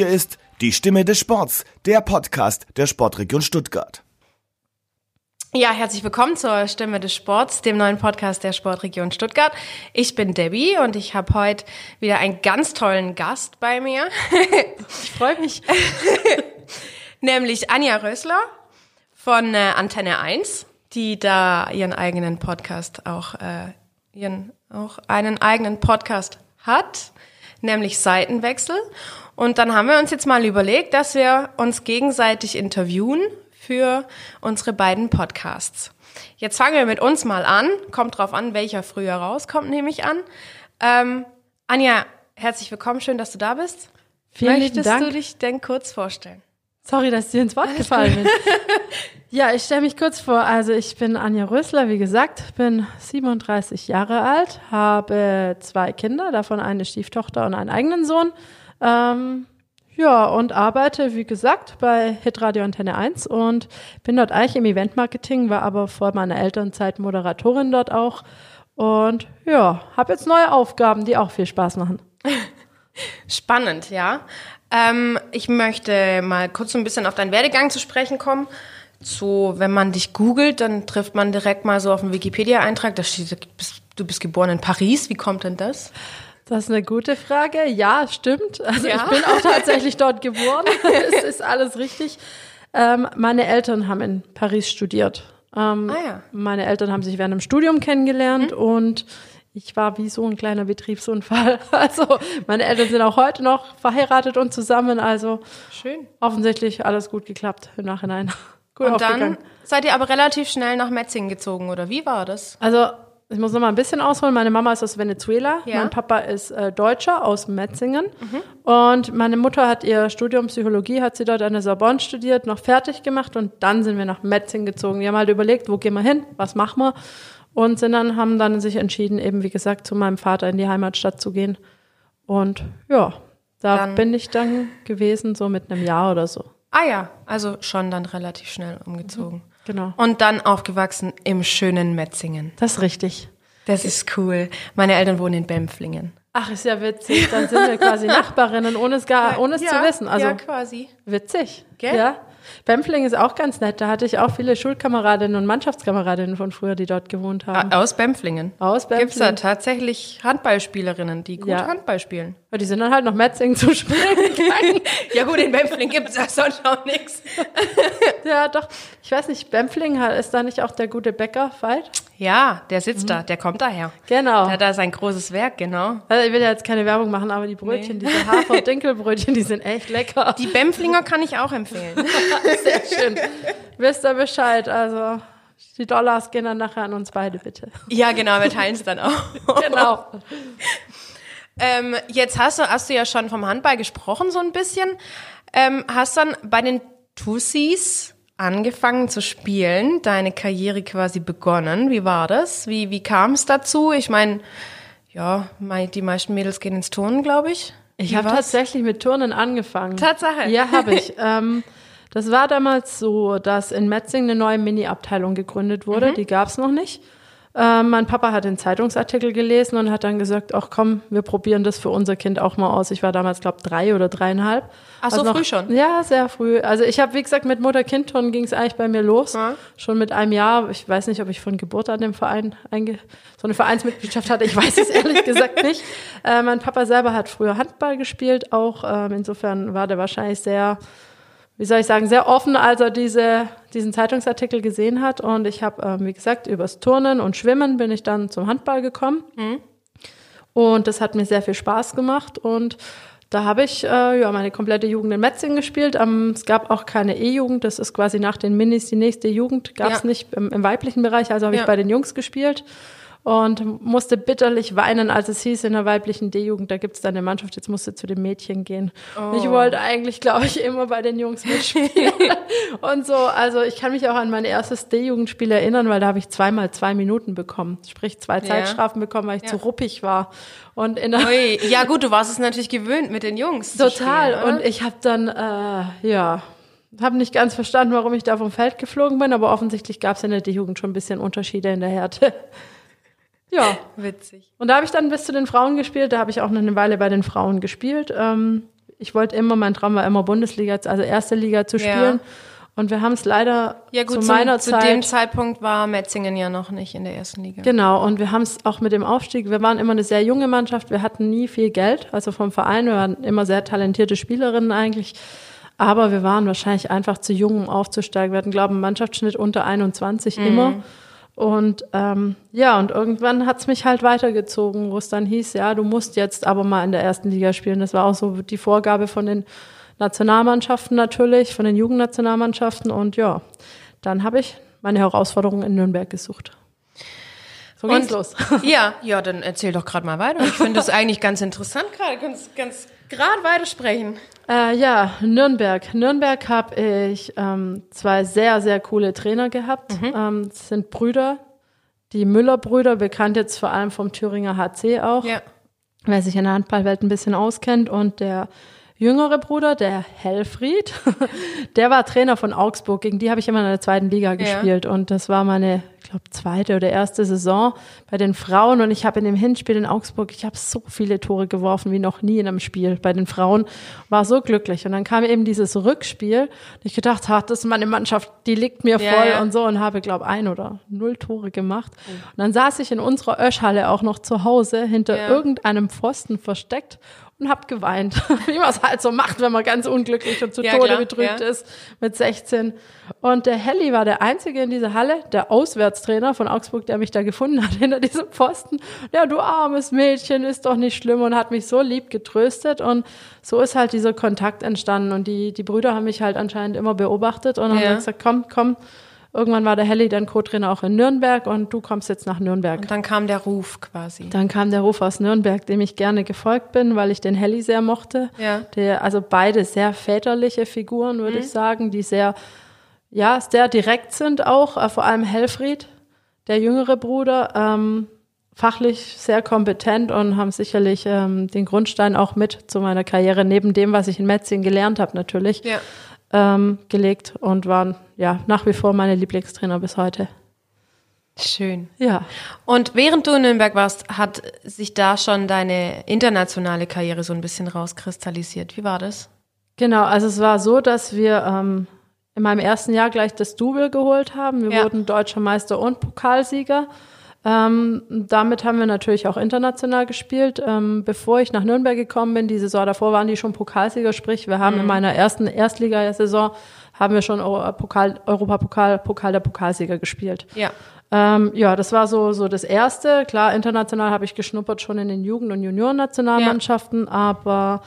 Hier ist die Stimme des Sports, der Podcast der Sportregion Stuttgart. Ja, herzlich willkommen zur Stimme des Sports, dem neuen Podcast der Sportregion Stuttgart. Ich bin Debbie und ich habe heute wieder einen ganz tollen Gast bei mir. ich freue mich. Nämlich Anja Rösler von äh, Antenne 1, die da ihren eigenen Podcast auch, äh, ihren, auch einen eigenen Podcast hat, nämlich Seitenwechsel. Und dann haben wir uns jetzt mal überlegt, dass wir uns gegenseitig interviewen für unsere beiden Podcasts. Jetzt fangen wir mit uns mal an. Kommt drauf an, welcher früher rauskommt, nehme ich an. Ähm, Anja, herzlich willkommen. Schön, dass du da bist. Vielen Möchtest Dank. du dich denn kurz vorstellen? Sorry, dass dir ins Wort gefallen bin. ja, ich stelle mich kurz vor. Also ich bin Anja Rösler, wie gesagt, bin 37 Jahre alt, habe zwei Kinder, davon eine Stieftochter und einen eigenen Sohn. Ähm, ja, und arbeite, wie gesagt, bei Hitradio Antenne 1 und bin dort eigentlich im Eventmarketing, war aber vor meiner Elternzeit Moderatorin dort auch. Und ja, habe jetzt neue Aufgaben, die auch viel Spaß machen. Spannend, ja. Ähm, ich möchte mal kurz ein bisschen auf deinen Werdegang zu sprechen kommen. So, wenn man dich googelt, dann trifft man direkt mal so auf einen Wikipedia-Eintrag, da steht, du bist geboren in Paris. Wie kommt denn das? Das ist eine gute Frage. Ja, stimmt. Also ja. ich bin auch tatsächlich dort geboren. es ist alles richtig. Ähm, meine Eltern haben in Paris studiert. Ähm, ah, ja. Meine Eltern haben sich während dem Studium kennengelernt mhm. und ich war wie so ein kleiner Betriebsunfall. Also meine Eltern sind auch heute noch verheiratet und zusammen. Also schön. Offensichtlich alles gut geklappt im Nachhinein. Gut und dann seid ihr aber relativ schnell nach Metzingen gezogen oder wie war das? Also ich muss noch mal ein bisschen ausholen. Meine Mama ist aus Venezuela, ja. mein Papa ist äh, Deutscher aus Metzingen mhm. und meine Mutter hat ihr Studium Psychologie, hat sie dort an der Sorbonne studiert, noch fertig gemacht und dann sind wir nach Metzingen gezogen. Die haben halt überlegt, wo gehen wir hin, was machen wir und sind dann haben dann sich entschieden, eben wie gesagt zu meinem Vater in die Heimatstadt zu gehen und ja, da dann bin ich dann gewesen so mit einem Jahr oder so. Ah ja, also schon dann relativ schnell umgezogen. Mhm. Genau. Und dann aufgewachsen im schönen Metzingen. Das ist richtig. Das ist cool. Meine Eltern wohnen in Bempflingen. Ach, ist ja witzig. Dann sind wir quasi Nachbarinnen, ohne es gar, ohne es ja, zu wissen. Also ja, quasi. Witzig. Gell? Ja. Bempfling ist auch ganz nett. Da hatte ich auch viele Schulkameradinnen und Mannschaftskameradinnen von früher, die dort gewohnt haben. Aus Bempflingen. Aus Bempflingen. Gibt es da tatsächlich Handballspielerinnen, die gut ja. Handball spielen? Ja, die sind dann halt noch Metzingen zu spielen ja gut, in Bempfling gibt es ja sonst auch nichts. ja, doch. Ich weiß nicht, Bempfling ist da nicht auch der gute Bäcker, Veit? Ja, der sitzt mhm. da, der kommt daher. Genau. Der hat da sein großes Werk, genau. Also ich will ja jetzt keine Werbung machen, aber die Brötchen, nee. diese Hafer- und Dinkelbrötchen, die sind echt lecker. Die Bempflinger kann ich auch empfehlen. Sehr schön. Wisst ihr Bescheid, also die Dollars gehen dann nachher an uns beide, bitte. Ja, genau, wir teilen es dann auch. genau. Ähm, jetzt hast du, hast du ja schon vom Handball gesprochen, so ein bisschen. Ähm, hast dann bei den Tussis angefangen zu spielen, deine Karriere quasi begonnen. Wie war das? Wie, wie kam es dazu? Ich meine, ja, die meisten Mädels gehen ins Turnen, glaube ich. Ich habe tatsächlich mit Turnen angefangen. Tatsache. Ja, habe ich. ähm, das war damals so, dass in Metzing eine neue Mini-Abteilung gegründet wurde. Mhm. Die gab es noch nicht. Äh, mein Papa hat den Zeitungsartikel gelesen und hat dann gesagt, ach komm, wir probieren das für unser Kind auch mal aus. Ich war damals, glaube drei oder dreieinhalb. Ach so also noch, früh schon? Ja, sehr früh. Also ich habe, wie gesagt, mit Mutter-Kind-Turnen ging es eigentlich bei mir los. Ja. Schon mit einem Jahr. Ich weiß nicht, ob ich von Geburt an dem Verein einge so eine Vereinsmitgliedschaft hatte. Ich weiß es ehrlich gesagt nicht. Äh, mein Papa selber hat früher Handball gespielt auch. Ähm, insofern war der wahrscheinlich sehr wie soll ich sagen, sehr offen, als er diese, diesen Zeitungsartikel gesehen hat. Und ich habe, ähm, wie gesagt, übers Turnen und Schwimmen bin ich dann zum Handball gekommen. Mhm. Und das hat mir sehr viel Spaß gemacht. Und da habe ich äh, ja meine komplette Jugend in Metzingen gespielt. Ähm, es gab auch keine E-Jugend. Das ist quasi nach den Minis die nächste Jugend. Gab es ja. nicht im, im, weiblichen Bereich. Also habe ja. ich bei den Jungs gespielt und musste bitterlich weinen, als es hieß in der weiblichen D-Jugend, da gibt es da eine Mannschaft, jetzt musste zu den Mädchen gehen. Oh. Ich wollte eigentlich, glaube ich, immer bei den Jungs mitspielen. und so, also ich kann mich auch an mein erstes D-Jugendspiel erinnern, weil da habe ich zweimal zwei Minuten bekommen. Sprich, zwei Zeitstrafen bekommen, weil ich ja. zu ruppig war. Und in der Ui. Ja gut, du warst es natürlich gewöhnt mit den Jungs. Total. Spielen, und ich habe dann, äh, ja, habe nicht ganz verstanden, warum ich da vom Feld geflogen bin, aber offensichtlich gab es in der D-Jugend schon ein bisschen Unterschiede in der Härte. Ja. Witzig. Und da habe ich dann bis zu den Frauen gespielt. Da habe ich auch noch eine Weile bei den Frauen gespielt. Ähm, ich wollte immer, mein Traum war immer Bundesliga, also erste Liga zu spielen. Ja. Und wir haben es leider ja, gut, zu meiner zu, Zeit. Zu dem Zeitpunkt war Metzingen ja noch nicht in der ersten Liga. Genau, und wir haben es auch mit dem Aufstieg. Wir waren immer eine sehr junge Mannschaft. Wir hatten nie viel Geld, also vom Verein. Wir waren immer sehr talentierte Spielerinnen eigentlich. Aber wir waren wahrscheinlich einfach zu jung, um aufzusteigen. Wir hatten, glaube ich, einen Mannschaftsschnitt unter 21 mhm. immer. Und ähm, ja, und irgendwann hat's mich halt weitergezogen, wo es dann hieß, ja, du musst jetzt aber mal in der ersten Liga spielen. Das war auch so die Vorgabe von den Nationalmannschaften natürlich, von den Jugendnationalmannschaften. Und ja, dann habe ich meine Herausforderung in Nürnberg gesucht. So geht's los. Ja, ja, dann erzähl doch gerade mal weiter. Ich finde das eigentlich ganz interessant gerade. Ganz, ganz gerade weitersprechen. Äh, ja, Nürnberg. Nürnberg habe ich ähm, zwei sehr, sehr coole Trainer gehabt. Mhm. Ähm, das sind Brüder, die Müller-Brüder, bekannt jetzt vor allem vom Thüringer HC auch. Ja. Wer sich in der Handballwelt ein bisschen auskennt. Und der jüngere Bruder, der Helfried, der war Trainer von Augsburg. Gegen die habe ich immer in der zweiten Liga gespielt. Ja. Und das war meine, ich glaube, zweite oder erste Saison bei den Frauen. Und ich habe in dem Hinspiel in Augsburg, ich habe so viele Tore geworfen wie noch nie in einem Spiel bei den Frauen. War so glücklich. Und dann kam eben dieses Rückspiel. Und ich gedacht, ha, das ist meine Mannschaft, die liegt mir ja, voll ja. und so. Und habe, glaube ein oder null Tore gemacht. Mhm. Und dann saß ich in unserer Öschhalle auch noch zu Hause hinter irgendeinem Pfosten versteckt und hab geweint, wie man es halt so macht, wenn man ganz unglücklich und zu ja, Tode klar, betrübt ja. ist mit 16. Und der Helly war der Einzige in dieser Halle, der Auswärtstrainer von Augsburg, der mich da gefunden hat hinter diesem Pfosten. Ja, du armes Mädchen, ist doch nicht schlimm und hat mich so lieb getröstet. Und so ist halt dieser Kontakt entstanden. Und die, die Brüder haben mich halt anscheinend immer beobachtet und haben gesagt, komm, komm, Irgendwann war der Helly dann Co-Trainer auch in Nürnberg und du kommst jetzt nach Nürnberg. Und dann kam der Ruf quasi. Dann kam der Ruf aus Nürnberg, dem ich gerne gefolgt bin, weil ich den Helly sehr mochte. Ja. Der, also beide sehr väterliche Figuren, würde mhm. ich sagen, die sehr, ja, sehr direkt sind auch, äh, vor allem Helfried, der jüngere Bruder, ähm, fachlich sehr kompetent und haben sicherlich ähm, den Grundstein auch mit zu meiner Karriere, neben dem, was ich in Metzingen gelernt habe natürlich. Ja ähm, gelegt und waren ja nach wie vor meine Lieblingstrainer bis heute. Schön. Ja. Und während du in Nürnberg warst, hat sich da schon deine internationale Karriere so ein bisschen rauskristallisiert. Wie war das? Genau, also es war so, dass wir ähm, in meinem ersten Jahr gleich das Double geholt haben. Wir ja. wurden deutscher Meister und Pokalsieger. Ähm, damit haben wir natürlich auch international gespielt. Ähm, bevor ich nach Nürnberg gekommen bin, die Saison davor waren die schon Pokalsieger, sprich, wir haben mhm. in meiner ersten Erstligasaison haben wir schon Pokal, Europapokal, Pokal der Pokalsieger gespielt. Ja. Ähm, ja, das war so, so das erste. Klar, international habe ich geschnuppert schon in den Jugend- und Juniorennationalmannschaften, ja. aber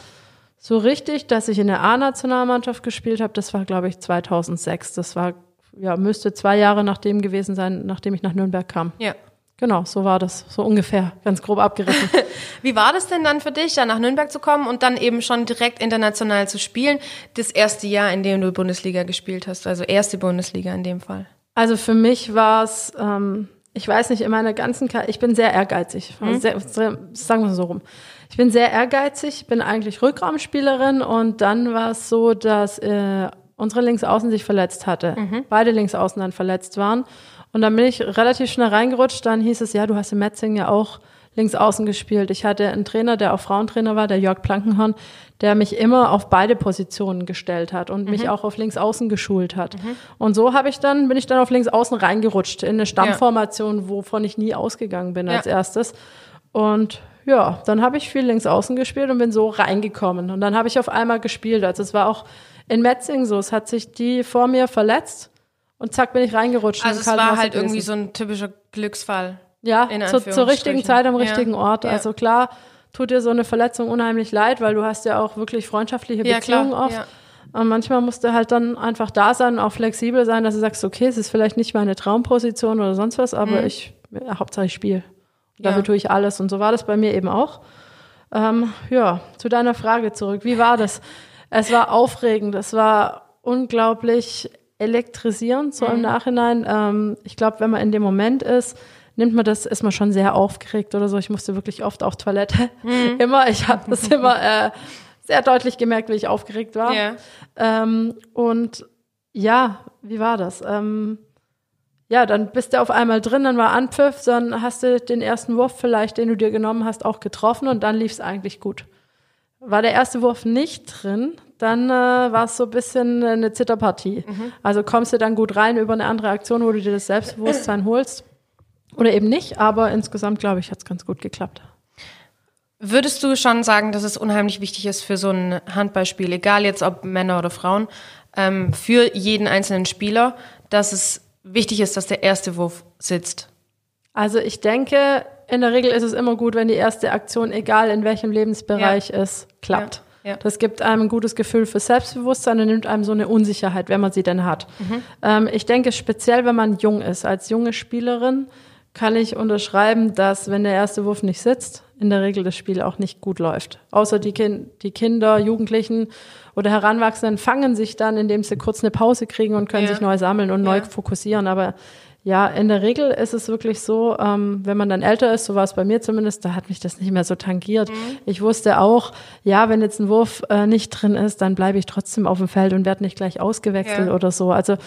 so richtig, dass ich in der A-Nationalmannschaft gespielt habe, das war, glaube ich, 2006. Das war, ja, müsste zwei Jahre nachdem gewesen sein, nachdem ich nach Nürnberg kam. Ja. Genau, so war das, so ungefähr, ganz grob abgerissen. Wie war das denn dann für dich, dann nach Nürnberg zu kommen und dann eben schon direkt international zu spielen? Das erste Jahr, in dem du Bundesliga gespielt hast, also erste Bundesliga in dem Fall. Also für mich war es, ähm, ich weiß nicht, in meiner ganzen Karriere, ich bin sehr ehrgeizig, mhm. sehr, sehr, sagen wir so rum. Ich bin sehr ehrgeizig, bin eigentlich Rückraumspielerin und dann war es so, dass äh, unsere Linksaußen sich verletzt hatte. Mhm. Beide Linksaußen dann verletzt waren. Und dann bin ich relativ schnell reingerutscht. Dann hieß es, ja, du hast in Metzing ja auch links außen gespielt. Ich hatte einen Trainer, der auch Frauentrainer war, der Jörg Plankenhorn, der mich immer auf beide Positionen gestellt hat und mhm. mich auch auf links außen geschult hat. Mhm. Und so habe ich dann, bin ich dann auf links außen reingerutscht in eine Stammformation, ja. wovon ich nie ausgegangen bin ja. als erstes. Und ja, dann habe ich viel links außen gespielt und bin so reingekommen. Und dann habe ich auf einmal gespielt. Also es war auch in Metzing so. Es hat sich die vor mir verletzt und zack bin ich reingerutscht. Also es war halt irgendwie so ein typischer Glücksfall. Ja, zu, zur richtigen Zeit am richtigen ja. Ort. Ja. Also klar tut dir so eine Verletzung unheimlich leid, weil du hast ja auch wirklich freundschaftliche ja, Beziehungen klar. oft. Und manchmal musst du halt dann einfach da sein, auch flexibel sein, dass du sagst, okay, es ist vielleicht nicht meine Traumposition oder sonst was, aber mhm. ich, ja, Hauptsache ich spiele. Dafür tue ich alles. Und so war das bei mir eben auch. Ähm, ja, zu deiner Frage zurück. Wie war das? Es war aufregend. Es war unglaublich elektrisierend, so mhm. im Nachhinein. Ähm, ich glaube, wenn man in dem Moment ist, nimmt man das, ist man schon sehr aufgeregt oder so. Ich musste wirklich oft auf Toilette. Mhm. Immer, ich habe das immer äh, sehr deutlich gemerkt, wie ich aufgeregt war. Yeah. Ähm, und ja, wie war das? Ähm, ja, dann bist du auf einmal drin, dann war Anpfiff, dann hast du den ersten Wurf vielleicht, den du dir genommen hast, auch getroffen und dann lief es eigentlich gut. war der erste Wurf nicht drin, dann äh, war es so ein bisschen eine Zitterpartie. Mhm. Also kommst du dann gut rein über eine andere Aktion, wo du dir das Selbstbewusstsein holst oder eben nicht. Aber insgesamt, glaube ich, hat es ganz gut geklappt. Würdest du schon sagen, dass es unheimlich wichtig ist für so ein Handballspiel, egal jetzt ob Männer oder Frauen, ähm, für jeden einzelnen Spieler, dass es wichtig ist, dass der erste Wurf sitzt? Also ich denke, in der Regel ist es immer gut, wenn die erste Aktion, egal in welchem Lebensbereich ja. ist, klappt. Ja. Ja. Das gibt einem ein gutes Gefühl für Selbstbewusstsein und nimmt einem so eine Unsicherheit, wenn man sie denn hat. Mhm. Ähm, ich denke, speziell wenn man jung ist, als junge Spielerin, kann ich unterschreiben, dass wenn der erste Wurf nicht sitzt, in der Regel das Spiel auch nicht gut läuft. Außer die, kind, die Kinder, Jugendlichen oder Heranwachsenden fangen sich dann, indem sie kurz eine Pause kriegen und können ja. sich neu sammeln und neu fokussieren. Aber ja, in der Regel ist es wirklich so, ähm, wenn man dann älter ist, so war es bei mir zumindest, da hat mich das nicht mehr so tangiert. Mhm. Ich wusste auch, ja, wenn jetzt ein Wurf äh, nicht drin ist, dann bleibe ich trotzdem auf dem Feld und werde nicht gleich ausgewechselt ja. oder so. Also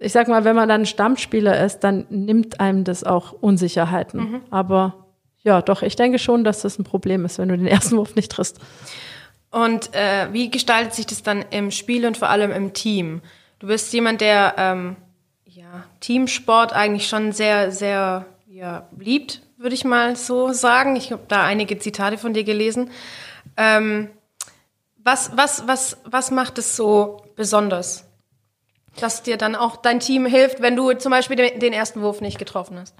ich sag mal, wenn man dann Stammspieler ist, dann nimmt einem das auch Unsicherheiten. Mhm. Aber ja, doch, ich denke schon, dass das ein Problem ist, wenn du den ersten Wurf nicht triffst. Und äh, wie gestaltet sich das dann im Spiel und vor allem im Team? Du bist jemand, der ähm, ja, Teamsport eigentlich schon sehr, sehr ja, liebt, würde ich mal so sagen. Ich habe da einige Zitate von dir gelesen. Ähm, was, was, was, was macht es so besonders, dass dir dann auch dein Team hilft, wenn du zum Beispiel den, ersten Wurf nicht getroffen hast?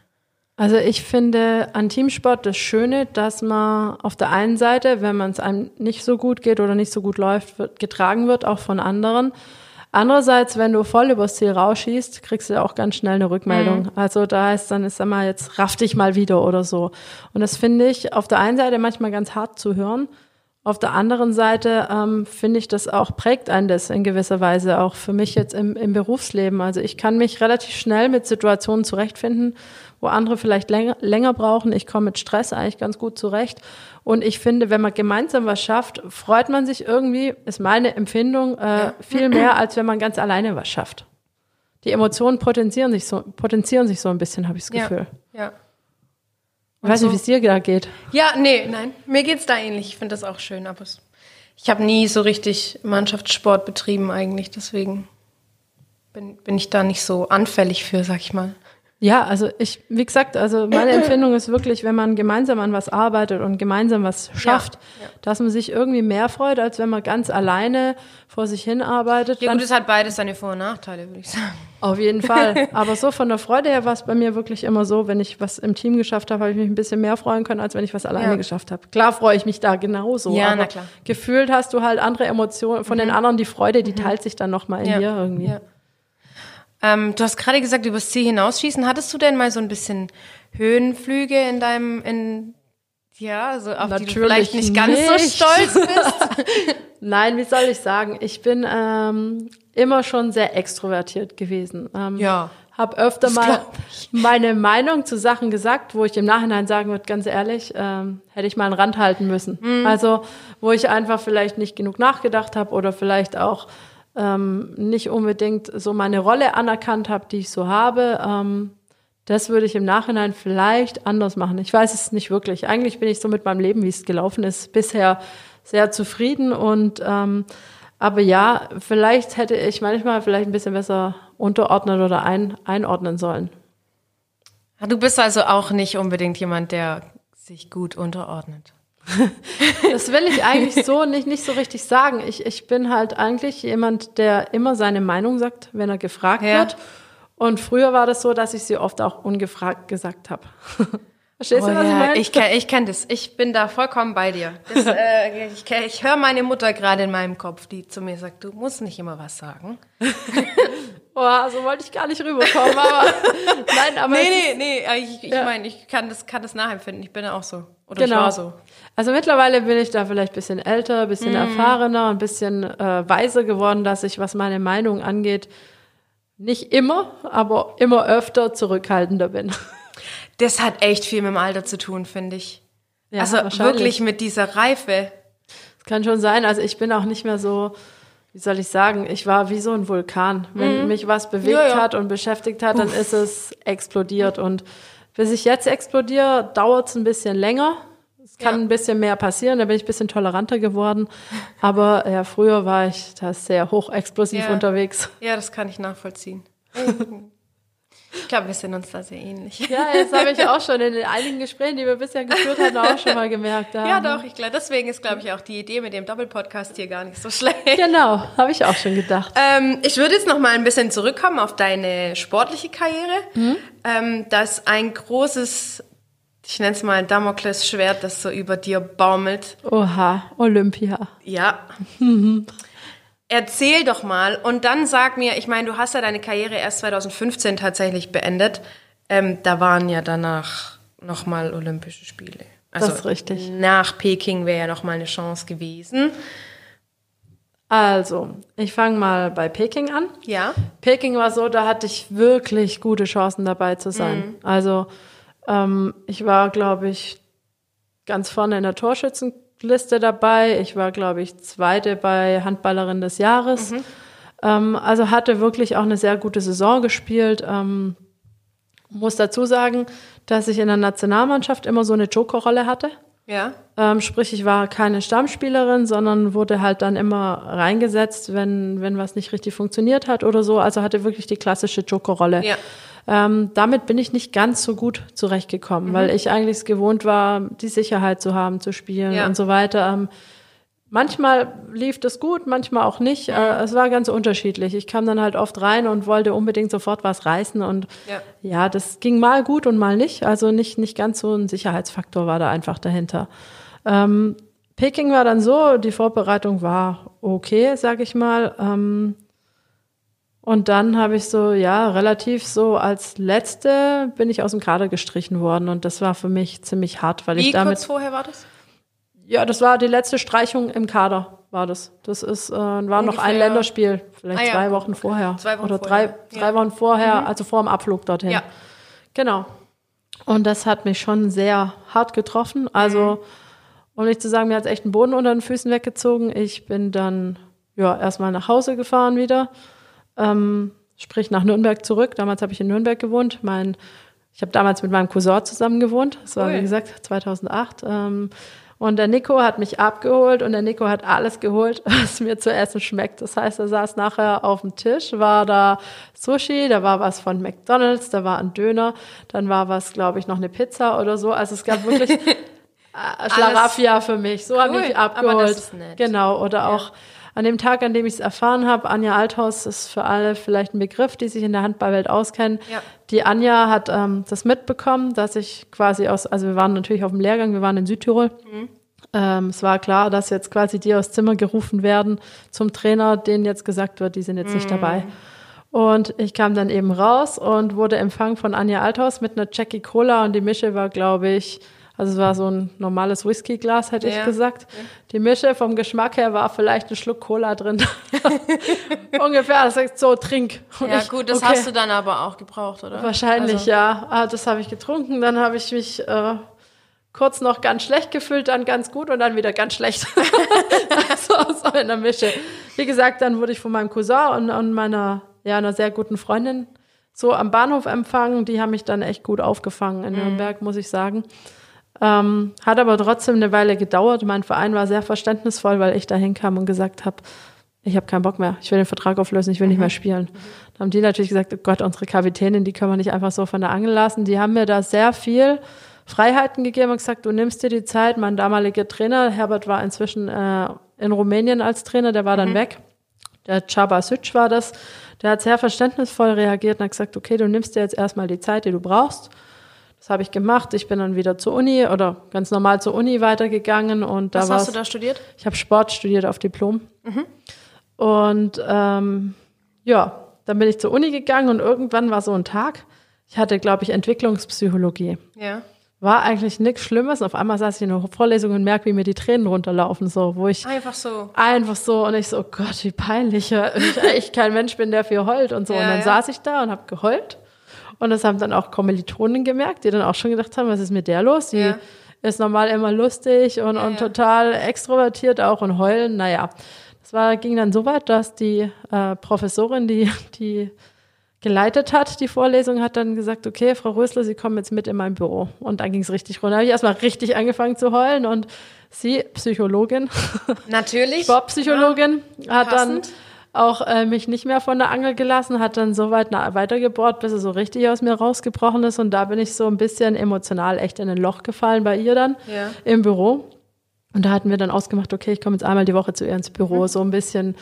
Also ich finde an Teamsport das Schöne, dass man auf der einen Seite, wenn man es einem nicht so gut geht oder nicht so gut läuft, wird, getragen wird, auch von anderen. Andererseits, wenn du voll übers Ziel rausschießt, kriegst du auch ganz schnell eine Rückmeldung. Mhm. Also da heißt dann, ist mal, jetzt raff dich mal wieder oder so. Und das finde ich auf der einen Seite manchmal ganz hart zu hören. Auf der anderen Seite ähm, finde ich, das auch prägt einen das in gewisser Weise, auch für mich jetzt im, im Berufsleben. Also ich kann mich relativ schnell mit Situationen zurechtfinden, wo andere vielleicht länger, länger brauchen. Ich komme mit Stress eigentlich ganz gut zurecht. Und ich finde, wenn man gemeinsam was schafft, freut man sich irgendwie, ist meine Empfindung, äh, ja. viel mehr, als wenn man ganz alleine was schafft. Die Emotionen potenzieren sich so, potenzieren sich so ein bisschen, habe ich das Gefühl. Ja. ja. Ich weiß so. nicht, wie es dir da geht. Ja, nee, nein. Mir geht's da ähnlich. Ich finde das auch schön, aber es, ich habe nie so richtig Mannschaftssport betrieben eigentlich, deswegen bin, bin ich da nicht so anfällig für, sag ich mal. Ja, also ich, wie gesagt, also meine Empfindung ist wirklich, wenn man gemeinsam an was arbeitet und gemeinsam was schafft, ja, ja. dass man sich irgendwie mehr freut, als wenn man ganz alleine vor sich hin arbeitet. Ja gut, es hat beides seine Vor- und Nachteile, würde ich sagen. Auf jeden Fall. Aber so von der Freude her war es bei mir wirklich immer so, wenn ich was im Team geschafft habe, habe ich mich ein bisschen mehr freuen können, als wenn ich was alleine ja. geschafft habe. Klar freue ich mich da genauso. Ja, aber na klar. Gefühlt hast du halt andere Emotionen von mhm. den anderen, die Freude, die mhm. teilt sich dann nochmal in dir irgendwie. Ja. Ähm, du hast gerade gesagt, übers Ziel hinausschießen. Hattest du denn mal so ein bisschen Höhenflüge in deinem, in, ja, so auf Natürlich die du vielleicht nicht, nicht ganz so stolz bist? Nein, wie soll ich sagen? Ich bin ähm, immer schon sehr extrovertiert gewesen. Ähm, ja. Hab öfter mal meine Meinung zu Sachen gesagt, wo ich im Nachhinein sagen würde, ganz ehrlich, ähm, hätte ich mal einen Rand halten müssen. Mhm. Also, wo ich einfach vielleicht nicht genug nachgedacht habe oder vielleicht auch ähm, nicht unbedingt so meine Rolle anerkannt habe, die ich so habe. Ähm, das würde ich im Nachhinein vielleicht anders machen. Ich weiß es nicht wirklich. Eigentlich bin ich so mit meinem Leben, wie es gelaufen ist, bisher sehr zufrieden und ähm, aber ja, vielleicht hätte ich manchmal vielleicht ein bisschen besser unterordnen oder ein, einordnen sollen. Du bist also auch nicht unbedingt jemand, der sich gut unterordnet. das will ich eigentlich so nicht, nicht so richtig sagen. Ich, ich bin halt eigentlich jemand, der immer seine Meinung sagt, wenn er gefragt ja. wird. Und früher war das so, dass ich sie oft auch ungefragt gesagt habe. Verstehst oh, du, was ja. ich meine? Ich kenne ich kenn das. Ich bin da vollkommen bei dir. Das, äh, ich ich höre meine Mutter gerade in meinem Kopf, die zu mir sagt, du musst nicht immer was sagen. Boah, so wollte ich gar nicht rüberkommen, aber nein, aber. Nee, nee, nee, ich, ich ja. meine, ich kann das, kann das nachempfinden. Ich bin ja auch so. Oder genau. ich war so. Also mittlerweile bin ich da vielleicht ein bisschen älter, ein bisschen mm. erfahrener, ein bisschen äh, weiser geworden, dass ich, was meine Meinung angeht, nicht immer, aber immer öfter zurückhaltender bin. Das hat echt viel mit dem Alter zu tun, finde ich. Ja, also wirklich mit dieser Reife. Das kann schon sein. Also ich bin auch nicht mehr so, wie soll ich sagen, ich war wie so ein Vulkan. Wenn mhm. mich was bewegt ja, ja. hat und beschäftigt hat, Uff. dann ist es explodiert. Und bis ich jetzt explodiere, dauert es ein bisschen länger Es kann Ja. ein bisschen mehr passieren, da bin ich ein bisschen toleranter geworden. Aber ja, früher war ich da sehr hochexplosiv Ja. unterwegs. Ja, das kann ich nachvollziehen. Ich glaube, wir sind uns da sehr ähnlich. Ja, das habe ich auch schon in den einigen Gesprächen, die wir bisher geführt hatten, auch schon mal gemerkt. Ja, doch, ich glaube, deswegen ist, glaube ich, auch die Idee mit dem Doppelpodcast hier gar nicht so schlecht. Genau, habe ich auch schon gedacht. Ähm, ich würde jetzt noch mal ein bisschen zurückkommen auf deine sportliche Karriere. Ähm, das ein großes, ich nenne es mal Damoklesschwert, das so über dir baumelt. Oha, Olympia. Ja. Erzähl doch mal und dann sag mir, ich meine, du hast ja deine Karriere erst 2015 tatsächlich beendet. Ähm, da waren ja danach noch mal Olympische Spiele. Also Das ist richtig. Nach Peking wäre ja noch mal eine Chance gewesen. Also, ich fange mal bei Peking an. Ja. Peking war so, da hatte ich wirklich gute Chancen dabei zu sein. Mhm. Also ähm, ich war, glaube ich, ganz vorne in der Torschützenliste dabei. Ich war, glaube ich, zweite bei Handballerin des Jahres. Mhm. Ähm, also hatte wirklich auch eine sehr gute Saison gespielt. Ähm, muss dazu sagen, dass ich in der Nationalmannschaft immer so eine Jokerrolle hatte. Ja. Ähm, sprich, ich war keine Stammspielerin, sondern wurde halt dann immer reingesetzt, wenn, wenn was nicht richtig funktioniert hat oder so. Also hatte wirklich die klassische Jokerrolle. Ja. Ähm, damit bin ich nicht ganz so gut zurechtgekommen, Mhm. weil ich eigentlich es gewohnt war, die Sicherheit zu haben, zu spielen Ja. und so weiter. Ähm, manchmal lief das gut, manchmal auch nicht. Äh, es war ganz unterschiedlich. Ich kam dann halt oft rein und wollte unbedingt sofort was reißen und Ja. ja, das ging mal gut und mal nicht. Also nicht, nicht ganz so ein Sicherheitsfaktor war da einfach dahinter. Ähm, Peking war dann so, die Vorbereitung war okay, sag ich mal. Ähm, und dann habe ich so, ja, relativ so als letzte bin ich aus dem Kader gestrichen worden und das war für mich ziemlich hart, weil Wie ich damit kurz vorher war das? ja, das war die letzte Streichung im Kader, war das. Das ist, äh, war noch ein Ungefähr- Länderspiel, vielleicht Ah ja. zwei Wochen vorher. Zwei Wochen Oder vorher, drei, ja. drei Wochen vorher, also vor dem Abflug dorthin. Ja. Genau. Und das hat mich schon sehr hart getroffen. Also, um nicht zu sagen, mir hat echt den Boden unter den Füßen weggezogen. Ich bin dann, ja, erstmal nach Hause gefahren wieder. Ähm, sprich nach Nürnberg zurück. Damals habe ich in Nürnberg gewohnt. Mein, ich habe damals mit meinem Cousin zusammen gewohnt. Das war, Cool. wie gesagt, 2008. Ähm, und der Nico hat mich abgeholt und der Nico hat alles geholt, was mir zu essen schmeckt. Das heißt, er saß nachher auf dem Tisch, war da Sushi, da war was von McDonalds, da war ein Döner, dann war was, glaube ich, noch eine Pizza oder so. Also es gab wirklich äh, Schlaraffia für mich. So habe Cool, ich aber abgeholt. Genau. Oder auch an dem Tag, an dem ich es erfahren habe, Anja Althaus ist für alle vielleicht ein Begriff, die sich in der Handballwelt auskennen. Ja. Die Anja hat ähm, das mitbekommen, dass ich quasi aus, also wir waren natürlich auf dem Lehrgang, wir waren in Südtirol. Mhm. Ähm, es war klar, dass jetzt quasi die aus Zimmer gerufen werden zum Trainer, denen jetzt gesagt wird, die sind jetzt nicht Mhm. dabei. Und ich kam dann eben raus und wurde empfangen von Anja Althaus mit einer Jackie Cola und die Mische war, glaube ich, also es war so ein normales Whiskyglas, hätte Ja. ich gesagt. Die Mische vom Geschmack her war vielleicht ein Schluck Cola drin. Ungefähr, das heißt so, trink. Und Ja, ich, gut, das okay. hast du dann aber auch gebraucht, oder? Wahrscheinlich, Also, ja. Ah, das habe ich getrunken. Dann habe ich mich äh, kurz noch ganz schlecht gefühlt, dann ganz gut und dann wieder ganz schlecht. so, so in der Mische. Wie gesagt, dann wurde ich von meinem Cousin und, und meiner, ja, einer sehr guten Freundin so am Bahnhof empfangen. Die haben mich dann echt gut aufgefangen in Nürnberg, muss ich sagen. Ähm, hat aber trotzdem eine Weile gedauert. Mein Verein war sehr verständnisvoll, weil ich da hinkam und gesagt habe, ich habe keinen Bock mehr, ich will den Vertrag auflösen, ich will nicht mehr spielen. Dann haben die natürlich gesagt, oh Gott, unsere Kapitänin, die können wir nicht einfach so von der Angel lassen. Die haben mir da sehr viel Freiheiten gegeben und gesagt, du nimmst dir die Zeit. Mein damaliger Trainer, Herbert war inzwischen äh, in Rumänien als Trainer, der war dann weg. Der Csaba Süc war das. Der hat sehr verständnisvoll reagiert und hat gesagt, okay, du nimmst dir jetzt erstmal die Zeit, die du brauchst. Das habe ich gemacht. Ich bin dann wieder zur Uni oder ganz normal zur Uni weitergegangen und da Was hast du da studiert? ich habe Sport studiert auf Diplom. Und ähm, ja, dann bin ich zur Uni gegangen und irgendwann war so ein Tag. Ich hatte, glaube ich, Entwicklungspsychologie. Ja. War eigentlich nichts Schlimmes. Auf einmal saß ich in einer Vorlesung und merke, wie mir die Tränen runterlaufen, so, wo ich Einfach so. einfach so und ich so, oh Gott, wie peinlich. ich echt kein Mensch bin, der viel heult und so. Ja, und dann ja. saß ich da und habe geheult. Und das haben dann auch Kommilitonen gemerkt, die dann auch schon gedacht haben, was ist mit der los? Die Ja. ist normal immer lustig und, und ja. total extrovertiert auch und heulen. Naja, das war, ging dann so weit, dass die äh, Professorin, die, die geleitet hat, die Vorlesung, hat dann gesagt, okay, Frau Rösler, Sie kommen jetzt mit in mein Büro. Und dann ging es richtig runter. Da habe ich erstmal richtig angefangen zu heulen und sie, Psychologin, Natürlich. Sportpsychologin, hat dann. Auch äh, mich nicht mehr von der Angel gelassen, hat dann so weit weitergebohrt, bis er so richtig aus mir rausgebrochen ist. Und da bin ich so ein bisschen emotional echt in ein Loch gefallen bei ihr dann Ja. im Büro. Und da hatten wir dann ausgemacht, okay, ich komme jetzt einmal die Woche zu ihr ins Mhm. Büro. So ein bisschen,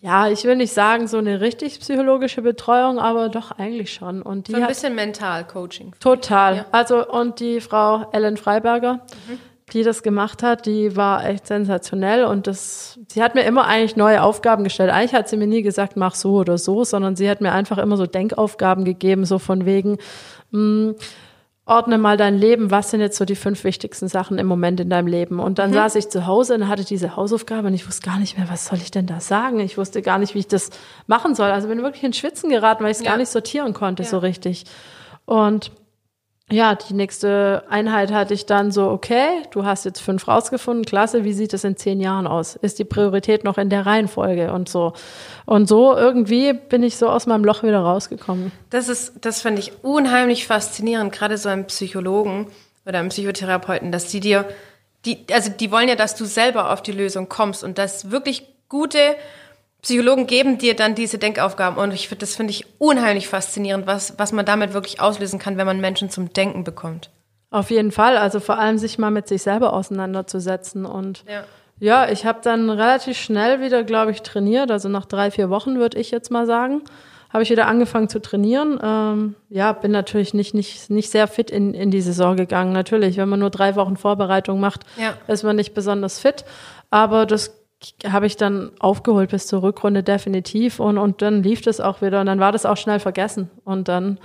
ja, ich will nicht sagen, so eine richtig psychologische Betreuung, aber doch eigentlich schon. Und die So ein bisschen Mental-Coaching. total. Ja. Also, und die Frau Ellen Freiberger, Mhm. Die das gemacht hat, die war echt sensationell und das, sie hat mir immer eigentlich neue Aufgaben gestellt. Eigentlich hat sie mir nie gesagt, mach so oder so, sondern sie hat mir einfach immer so Denkaufgaben gegeben, so von wegen, mh, ordne mal dein Leben, was sind jetzt so die fünf wichtigsten Sachen im Moment in deinem Leben? Und Mhm. dann saß ich zu Hause und hatte diese Hausaufgabe und ich wusste gar nicht mehr, was soll ich denn da sagen? Ich wusste gar nicht, wie ich das machen soll. Also bin wirklich in Schwitzen geraten, weil ich es Ja. gar nicht sortieren konnte Ja. so richtig. Und ja, die nächste Einheit hatte ich dann so, okay, du hast jetzt fünf rausgefunden, klasse, wie sieht es in zehn Jahren aus? Ist die Priorität noch in der Reihenfolge und so? Und so irgendwie bin ich so aus meinem Loch wieder rausgekommen. Das ist, das finde ich unheimlich faszinierend, gerade so einem Psychologen oder einem Psychotherapeuten, dass die dir, die, also die wollen ja, dass du selber auf die Lösung kommst und dass wirklich gute Psychologen geben dir dann diese Denkaufgaben und ich das finde ich unheimlich faszinierend, was, was man damit wirklich auslösen kann, wenn man Menschen zum Denken bekommt. Auf jeden Fall, also vor allem sich mal mit sich selber auseinanderzusetzen und Ja. Ja, ich habe dann relativ schnell wieder, glaube ich, trainiert. Also nach drei, vier Wochen würde ich jetzt mal sagen, habe ich wieder angefangen zu trainieren. Ähm, ja, bin natürlich nicht, nicht, nicht sehr fit in, in die Saison gegangen. Natürlich, wenn man nur drei Wochen Vorbereitung macht, Ja. ist man nicht besonders fit. Aber das habe ich dann aufgeholt bis zur Rückrunde definitiv und, und dann lief das auch wieder und dann war das auch schnell vergessen. Und dann,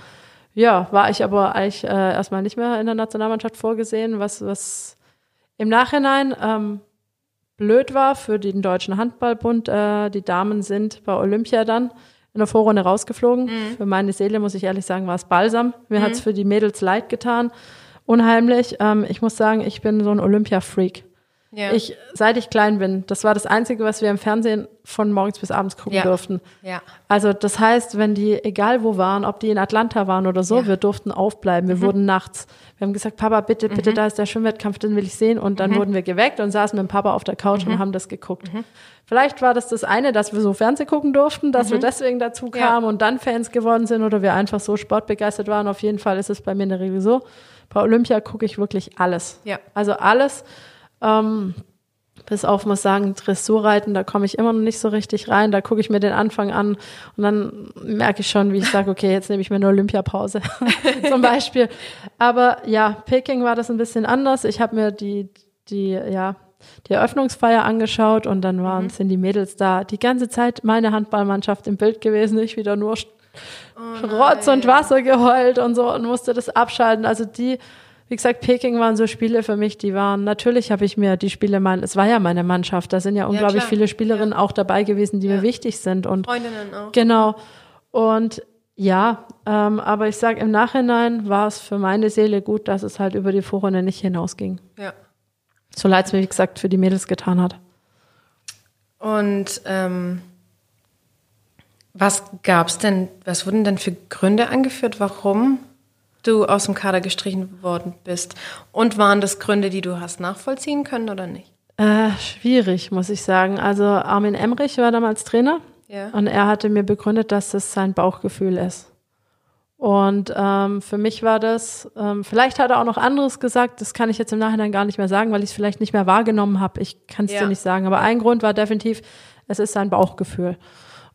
ja, war ich aber eigentlich äh, erstmal nicht mehr in der Nationalmannschaft vorgesehen, was, was im Nachhinein ähm, blöd war für den Deutschen Handballbund. Äh, die Damen sind bei Olympia dann in der Vorrunde rausgeflogen. Für meine Seele, muss ich ehrlich sagen, war es balsam. Mir hat's für die Mädels leid getan. Unheimlich. Ähm, ich muss sagen, ich bin so ein Olympia-Freak. Ja. Ich, seit ich klein bin, das war das Einzige, was wir im Fernsehen von morgens bis abends gucken Ja. durften. ja. Also das heißt, wenn die, egal wo waren, ob die in Atlanta waren oder so, Ja. Mhm. wir durften aufbleiben. Wir wurden nachts. Wir haben gesagt, Papa, bitte, bitte, da ist der Schwimmwettkampf, den will ich sehen. Und Mhm. dann wurden wir geweckt und saßen mit dem Papa auf der Couch und haben das geguckt. Vielleicht war das das eine, dass wir so Fernseh gucken durften, dass wir deswegen dazu Mhm. Kamen und dann Fans geworden sind oder wir einfach so sportbegeistert waren. Auf jeden Fall ist es bei mir in der Regel so. Bei Olympia gucke ich wirklich alles. Ja. Also alles. Ähm, bis auf, muss sagen, Dressurreiten, da komme ich immer noch nicht so richtig rein. Da gucke ich mir den Anfang an und dann merke ich schon, wie ich sage, okay, jetzt nehme ich mir eine Olympiapause zum Beispiel. Aber ja, Peking war das ein bisschen anders. Ich habe mir die, die, ja, die Eröffnungsfeier angeschaut und dann waren, sind die Mädels da. Die ganze Zeit meine Handballmannschaft im Bild gewesen, ich wieder nur Rotz und Wasser geheult und so und musste das abschalten. Also die, wie gesagt, Peking waren so Spiele für mich, die waren, natürlich habe ich mir die Spiele, mein, es war ja meine Mannschaft, da sind ja unglaublich klar. viele Spielerinnen auch dabei gewesen, die mir wichtig sind und Freundinnen auch. genau. Und ja, ähm, aber ich sage im Nachhinein war es für meine Seele gut, dass es halt über die Vorrunde nicht hinausging. Ja. So leid es mir, wie gesagt, für die Mädels getan hat. Und ähm, was gab's denn, was wurden denn für Gründe angeführt, warum du aus dem Kader gestrichen worden bist? Und waren das Gründe, die du hast nachvollziehen können oder nicht? Äh, schwierig, muss ich sagen. Also Armin Emrich war damals Trainer Ja. und er hatte mir begründet, dass das sein Bauchgefühl ist. Und ähm, für mich war das, ähm, vielleicht hat er auch noch anderes gesagt, das kann ich jetzt im Nachhinein gar nicht mehr sagen, weil ich es vielleicht nicht mehr wahrgenommen habe. Ich kann es Ja. dir nicht sagen. Aber ein Grund war definitiv, es ist sein Bauchgefühl.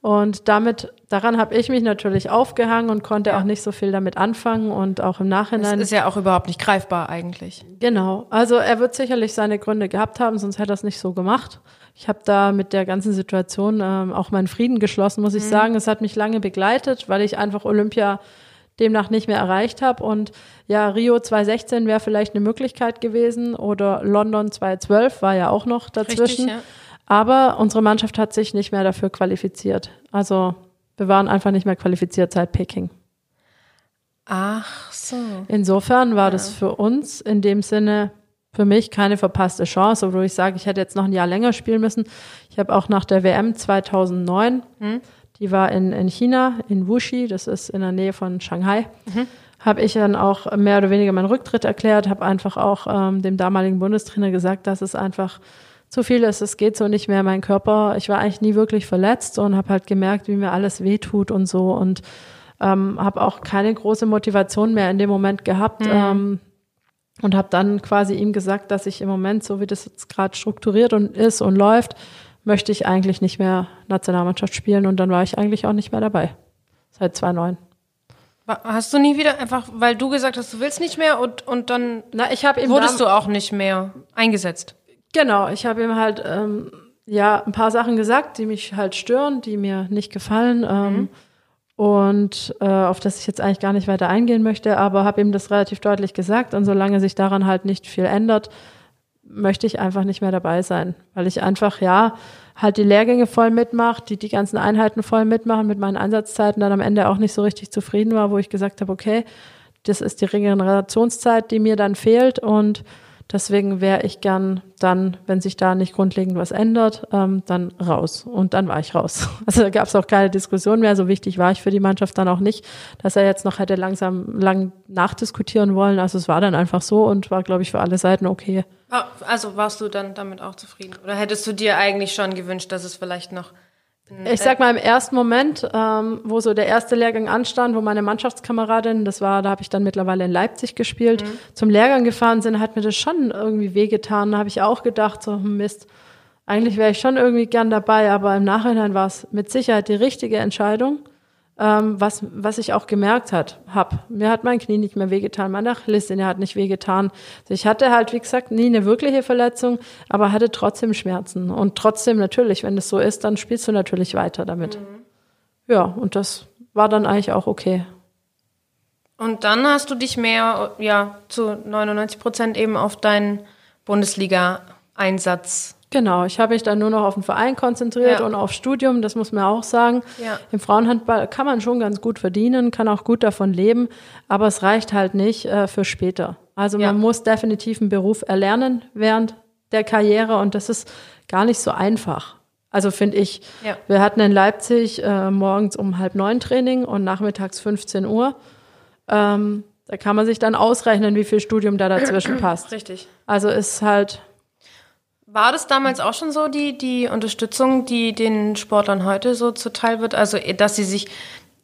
Und damit, daran habe ich mich natürlich aufgehangen und konnte Ja. auch nicht so viel damit anfangen und auch im Das Nachhinein. ist ja auch überhaupt nicht greifbar eigentlich. Genau. Also er wird sicherlich seine Gründe gehabt haben, sonst hätte er es nicht so gemacht. Ich habe da mit der ganzen Situation ähm, auch meinen Frieden geschlossen, muss ich sagen. Es hat mich lange begleitet, weil ich einfach Olympia demnach nicht mehr erreicht habe. Und ja, Rio 2016 wäre vielleicht eine Möglichkeit gewesen oder London 2012 war ja auch noch dazwischen. ja. Aber unsere Mannschaft hat sich nicht mehr dafür qualifiziert. Also wir waren einfach nicht mehr qualifiziert seit Peking. Ach so. Insofern war das für uns in dem Sinne für mich keine verpasste Chance, obwohl ich sage, ich hätte jetzt noch ein Jahr länger spielen müssen. Ich habe auch nach der WM 2009, Die war in, in China, in Wuxi, das ist in der Nähe von Shanghai. Mhm. Habe ich dann auch mehr oder weniger meinen Rücktritt erklärt, habe einfach auch ähm, dem damaligen Bundestrainer gesagt, dass es einfach zu viel ist, es geht so nicht mehr, mein Körper, ich war eigentlich nie wirklich verletzt und habe halt gemerkt, wie mir alles wehtut und so und ähm, habe auch keine große Motivation mehr in dem Moment gehabt mhm. ähm, und habe dann quasi ihm gesagt, dass ich im Moment, so wie das jetzt gerade strukturiert und ist und läuft, möchte ich eigentlich nicht mehr Nationalmannschaft spielen und dann war ich eigentlich auch nicht mehr dabei. Seit 2009. Hast du nie wieder einfach, weil du gesagt hast, du willst nicht mehr und, und dann Na, ich eben wurdest du auch nicht mehr eingesetzt? Genau, ich habe ihm halt ähm, ja ein paar Sachen gesagt, die mich halt stören, die mir nicht gefallen. Ähm, mhm. Und äh, auf das ich jetzt eigentlich gar nicht weiter eingehen möchte, aber habe ihm das relativ deutlich gesagt. Und solange sich daran halt nicht viel ändert, möchte ich einfach nicht mehr dabei sein, weil ich einfach ja halt die Lehrgänge voll mitmache, die die ganzen Einheiten voll mitmachen, mit meinen Einsatzzeiten dann am Ende auch nicht so richtig zufrieden war, wo ich gesagt habe, okay, das ist die Regenerationszeit, die mir dann fehlt und Deswegen wäre ich gern dann, wenn sich da nicht grundlegend was ändert, ähm, dann raus. Und dann war ich raus. Also da gab es auch keine Diskussion mehr. So wichtig war ich für die Mannschaft dann auch nicht, dass er jetzt noch hätte langsam lang nachdiskutieren wollen. Also es war dann einfach so und war, glaube ich, für alle Seiten okay. Also warst du dann damit auch zufrieden? Oder hättest du dir eigentlich schon gewünscht, dass es vielleicht noch ich sag mal im ersten Moment, ähm, wo so der erste Lehrgang anstand, wo meine Mannschaftskameradin, das war, da habe ich dann mittlerweile in Leipzig gespielt, mhm. zum Lehrgang gefahren sind, hat mir das schon irgendwie wehgetan. Da habe ich auch gedacht, so hm, Mist, eigentlich wäre ich schon irgendwie gern dabei, aber im Nachhinein war es mit Sicherheit die richtige Entscheidung ähm, was, was ich auch gemerkt hat, hab. Mir hat mein Knie nicht mehr wehgetan, meine Achillessehne hat nicht wehgetan. Also ich hatte halt, wie gesagt, nie eine wirkliche Verletzung, aber hatte trotzdem Schmerzen. Und trotzdem natürlich, wenn es so ist, dann spielst du natürlich weiter damit. Mhm. Ja, und das war dann eigentlich auch okay. Und dann hast du dich mehr, ja, zu 99 Prozent eben auf deinen Bundesliga-Einsatz Genau, ich habe mich dann nur noch auf den Verein konzentriert ja. und auf Studium, das muss man auch sagen. Ja. Im Frauenhandball kann man schon ganz gut verdienen, kann auch gut davon leben, aber es reicht halt nicht äh, für später. Also ja. man muss definitiv einen Beruf erlernen während der Karriere und das ist gar nicht so einfach. Also finde ich, wir hatten in Leipzig äh, morgens um halb neun Training und nachmittags 15 Uhr. Ähm, da kann man sich dann ausrechnen, wie viel Studium da dazwischen passt. Richtig. Also ist halt war das damals auch schon so, die, die Unterstützung, die den Sportlern heute so zuteil wird? Also, dass sie sich,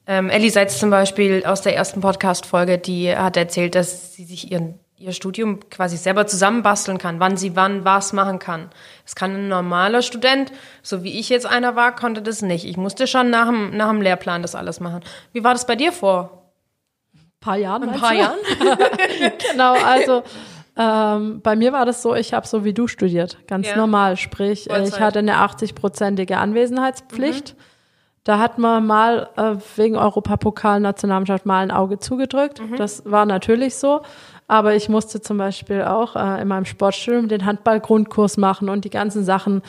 ähm, Ellie Seitz zum Beispiel aus der ersten Podcast-Folge, die hat erzählt, dass sie sich ihren, ihr Studium quasi selber zusammenbasteln kann, wann sie wann was machen kann. Das kann ein normaler Student, so wie ich jetzt einer war, konnte das nicht. Ich musste schon nach dem, nach dem Lehrplan das alles machen. Wie war das bei dir vor? Ein paar Jahren. Ein paar Jahren? genau, also ähm, bei mir war das so, ich habe so wie du studiert, ganz ja. normal. Sprich, Vollzeit. ich hatte eine 80-prozentige Anwesenheitspflicht. Mhm. Da hat man mal äh, wegen Europapokal Nationalmannschaft mal ein Auge zugedrückt. Mhm. Das war natürlich so. Aber ich musste zum Beispiel auch äh, in meinem Sportstudium den Handball-Grundkurs machen und die ganzen Sachen,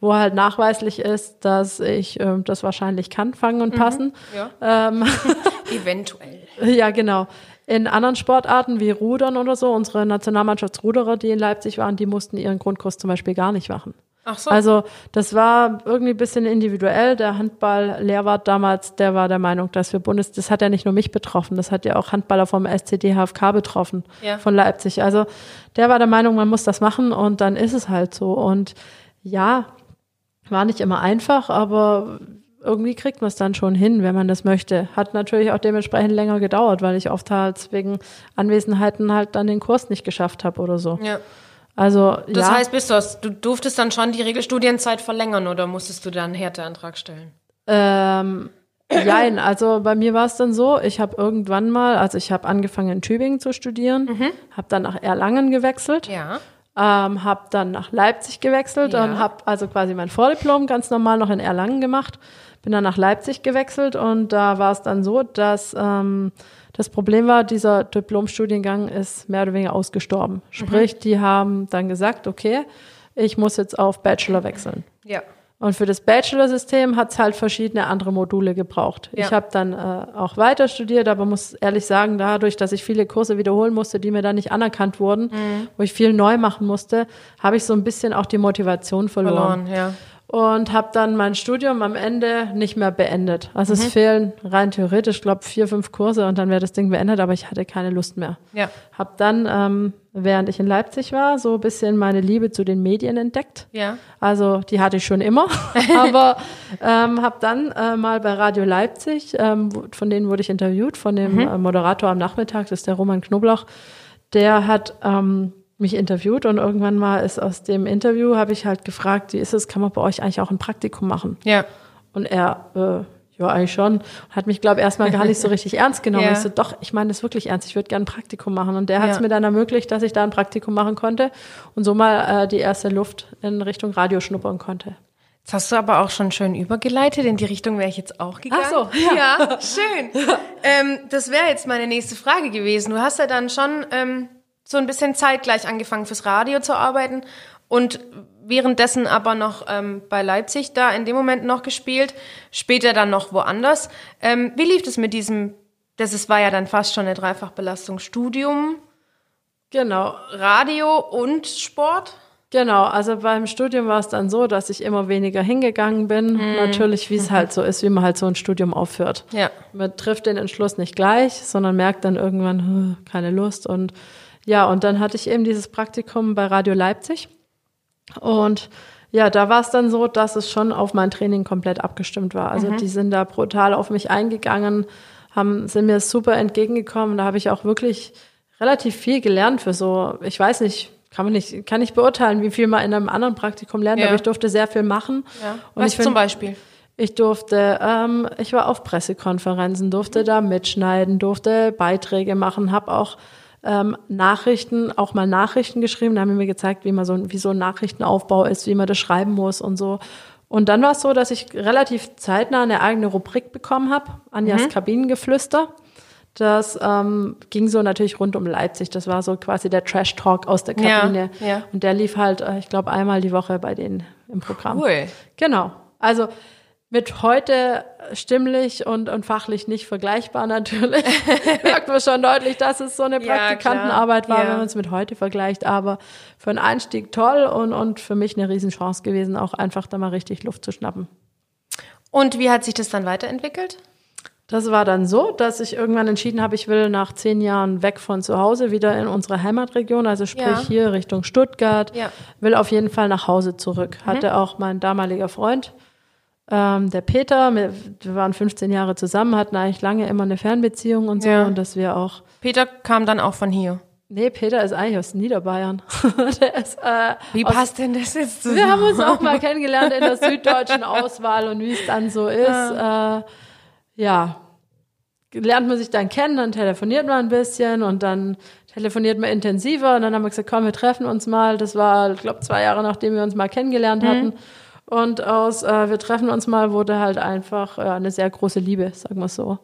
wo halt nachweislich ist, dass ich äh, das wahrscheinlich kann, fangen und mhm. passen. Mhm. Ja. Ähm, Eventuell. Ja, genau. In anderen Sportarten wie Rudern oder so, unsere Nationalmannschaftsruderer, die in Leipzig waren, die mussten ihren Grundkurs zum Beispiel gar nicht machen. Ach so. Also das war irgendwie ein bisschen individuell. Der Handball-Lehrwart damals, der war der Meinung, dass wir Bundes, das hat ja nicht nur mich betroffen, das hat ja auch Handballer vom SCD HFK betroffen, ja. von Leipzig. Also der war der Meinung, man muss das machen und dann ist es halt so. Und ja, war nicht immer einfach, aber irgendwie kriegt man es dann schon hin, wenn man das möchte. Hat natürlich auch dementsprechend länger gedauert, weil ich oft halt wegen Anwesenheiten halt dann den Kurs nicht geschafft habe oder so. Ja. Also, das ja. heißt, bist du, du durftest dann schon die Regelstudienzeit verlängern oder musstest du dann einen Härteantrag stellen? Ähm, Nein, also bei mir war es dann so, ich habe irgendwann mal, also ich habe angefangen in Tübingen zu studieren, mhm. habe dann nach Erlangen gewechselt. Ja. Ähm, habe dann nach Leipzig gewechselt ja. und habe also quasi mein Vordiplom ganz normal noch in Erlangen gemacht bin dann nach Leipzig gewechselt und da war es dann so, dass ähm, das Problem war, dieser Diplomstudiengang ist mehr oder weniger ausgestorben. Sprich, mhm. die haben dann gesagt, okay, ich muss jetzt auf Bachelor wechseln. Ja. Und für das Bachelor-System hat es halt verschiedene andere Module gebraucht. Ja. Ich habe dann äh, auch weiter studiert, aber muss ehrlich sagen, dadurch, dass ich viele Kurse wiederholen musste, die mir dann nicht anerkannt wurden, mhm. wo ich viel neu machen musste, habe ich so ein bisschen auch die Motivation verloren. verloren ja. Und habe dann mein Studium am Ende nicht mehr beendet. Also es fehlen rein theoretisch, glaube vier, fünf Kurse und dann wäre das Ding beendet, aber ich hatte keine Lust mehr. Ja. Hab dann, ähm, während ich in Leipzig war, so ein bisschen meine Liebe zu den Medien entdeckt. Ja. Also die hatte ich schon immer, aber ähm, habe dann äh, mal bei Radio Leipzig, ähm, von denen wurde ich interviewt, von dem äh, Moderator am Nachmittag, das ist der Roman Knoblauch, der hat ähm, mich interviewt und irgendwann mal ist aus dem Interview, habe ich halt gefragt, wie ist es, kann man bei euch eigentlich auch ein Praktikum machen? Ja. Und er, äh, ja, eigentlich schon. Hat mich, glaube erstmal gar nicht so richtig ernst genommen. Ja. Ich so, doch, ich meine das wirklich ernst. Ich würde gerne ein Praktikum machen. Und der hat es Ja. mir dann ermöglicht, dass ich da ein Praktikum machen konnte und so mal äh, die erste Luft in Richtung Radio schnuppern konnte. Jetzt hast du aber auch schon schön übergeleitet. In die Richtung wäre ich jetzt auch gegangen. Ach so, ja. schön. Ähm, das wäre jetzt meine nächste Frage gewesen. Du hast ja dann schon ähm, so ein bisschen zeitgleich angefangen fürs Radio zu arbeiten und währenddessen aber noch ähm, bei Leipzig da in dem Moment noch gespielt, später dann noch woanders. Ähm, wie lief es mit diesem, das ist, war ja dann fast schon eine Dreifachbelastung, Studium, Genau. Radio und Sport? Genau, also beim Studium war es dann so, dass ich immer weniger hingegangen bin. Natürlich, wie es halt so ist, wie man halt so ein Studium aufhört. Ja. Man trifft den Entschluss nicht gleich, sondern merkt dann irgendwann, "Hm, keine Lust. Und ja, und dann hatte ich eben dieses Praktikum bei Radio Leipzig. Und ja, da war es dann so, dass es schon auf mein Training komplett abgestimmt war. Also die sind da brutal auf mich eingegangen, haben, sind mir super entgegengekommen. Da habe ich auch wirklich relativ viel gelernt für so, ich weiß nicht, kann man nicht, kann nicht beurteilen, wie viel man in einem anderen Praktikum lernt, Ja. aber ich durfte sehr viel machen. ja. Und Was ich find- zum Beispiel? ich durfte, ähm, ich war auf Pressekonferenzen, durfte da mitschneiden, durfte Beiträge machen, habe auch ähm, Nachrichten, auch mal Nachrichten geschrieben. Da haben die mir gezeigt, wie man so, ein- wie so ein Nachrichtenaufbau ist, wie man das schreiben muss und so. Und dann war es so, dass ich relativ zeitnah eine eigene Rubrik bekommen habe, Anjas Kabinengeflüster. Das ähm, ging so natürlich rund um Leipzig. Das war so quasi der Trash-Talk aus der Ja, Kabine. ja. Und der lief halt, äh, ich glaube, einmal die Woche bei denen im Programm. Cool. Genau. Also mit heute stimmlich und, und fachlich nicht vergleichbar natürlich. Merkt man schon deutlich, dass es so eine Ja, Praktikantenarbeit klar. war, Ja. wenn man es mit heute vergleicht. Aber für einen Einstieg toll und, und für mich eine Riesenchance gewesen, auch einfach da mal richtig Luft zu schnappen. Und wie hat sich das dann weiterentwickelt? Das war dann so, dass ich irgendwann entschieden habe, ich will nach zehn Jahren weg von zu Hause wieder in unsere Heimatregion, also sprich Ja. hier Richtung Stuttgart, Ja. will auf jeden Fall nach Hause zurück. Hatte auch mein damaliger Freund, ähm, der Peter, wir, wir waren 15 Jahre zusammen, hatten eigentlich lange immer eine Fernbeziehung und so Ja. und dass wir auch Peter kam dann auch von hier. Nee, Peter ist eigentlich aus Niederbayern. der ist, äh, Wie aus, passt denn das jetzt zusammen? wir haben uns auch mal kennengelernt in der süddeutschen Auswahl und wie es dann so ist. Äh, ja, lernt man sich dann kennen, dann telefoniert man ein bisschen und dann telefoniert man intensiver und dann haben wir gesagt, komm, wir treffen uns mal. Das war, ich glaube, zwei Jahre nachdem wir uns mal kennengelernt hatten. Und aus äh, wir treffen uns mal wurde halt einfach äh, eine sehr große Liebe, sagen wir so.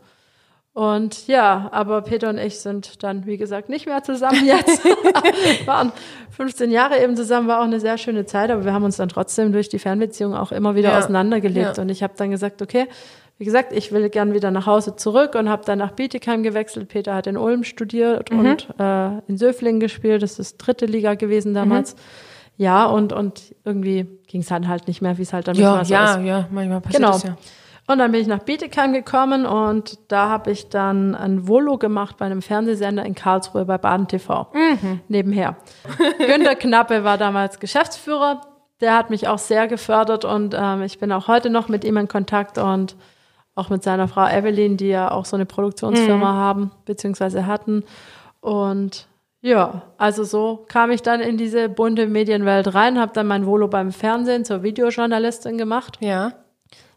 Und ja, aber Peter und ich sind dann, wie gesagt, nicht mehr zusammen jetzt. waren 15 Jahre eben zusammen, war auch eine sehr schöne Zeit, aber wir haben uns dann trotzdem durch die Fernbeziehung auch immer wieder Ja. auseinandergelebt. Ja. Und ich habe dann gesagt, okay, wie gesagt, ich will gern wieder nach Hause zurück und habe dann nach Bietigheim gewechselt. Peter hat in Ulm studiert Mhm. und äh, in Söflingen gespielt. Das ist dritte Liga gewesen damals. Mhm. Ja, und, und irgendwie ging es dann halt nicht mehr, wie es halt dann ja, manchmal so ja, ist. ja, manchmal passiert Genau. das ja. Und dann bin ich nach Bietigheim gekommen und da habe ich dann ein Volo gemacht bei einem Fernsehsender in Karlsruhe bei Baden TV. Nebenher. Günter Knappe war damals Geschäftsführer. Der hat mich auch sehr gefördert und ähm, ich bin auch heute noch mit ihm in Kontakt und auch mit seiner Frau Evelyn, die ja auch so eine Produktionsfirma haben, beziehungsweise hatten. Und ja, also so kam ich dann in diese bunte Medienwelt rein, habe dann mein Volo beim Fernsehen zur Videojournalistin gemacht. Ja.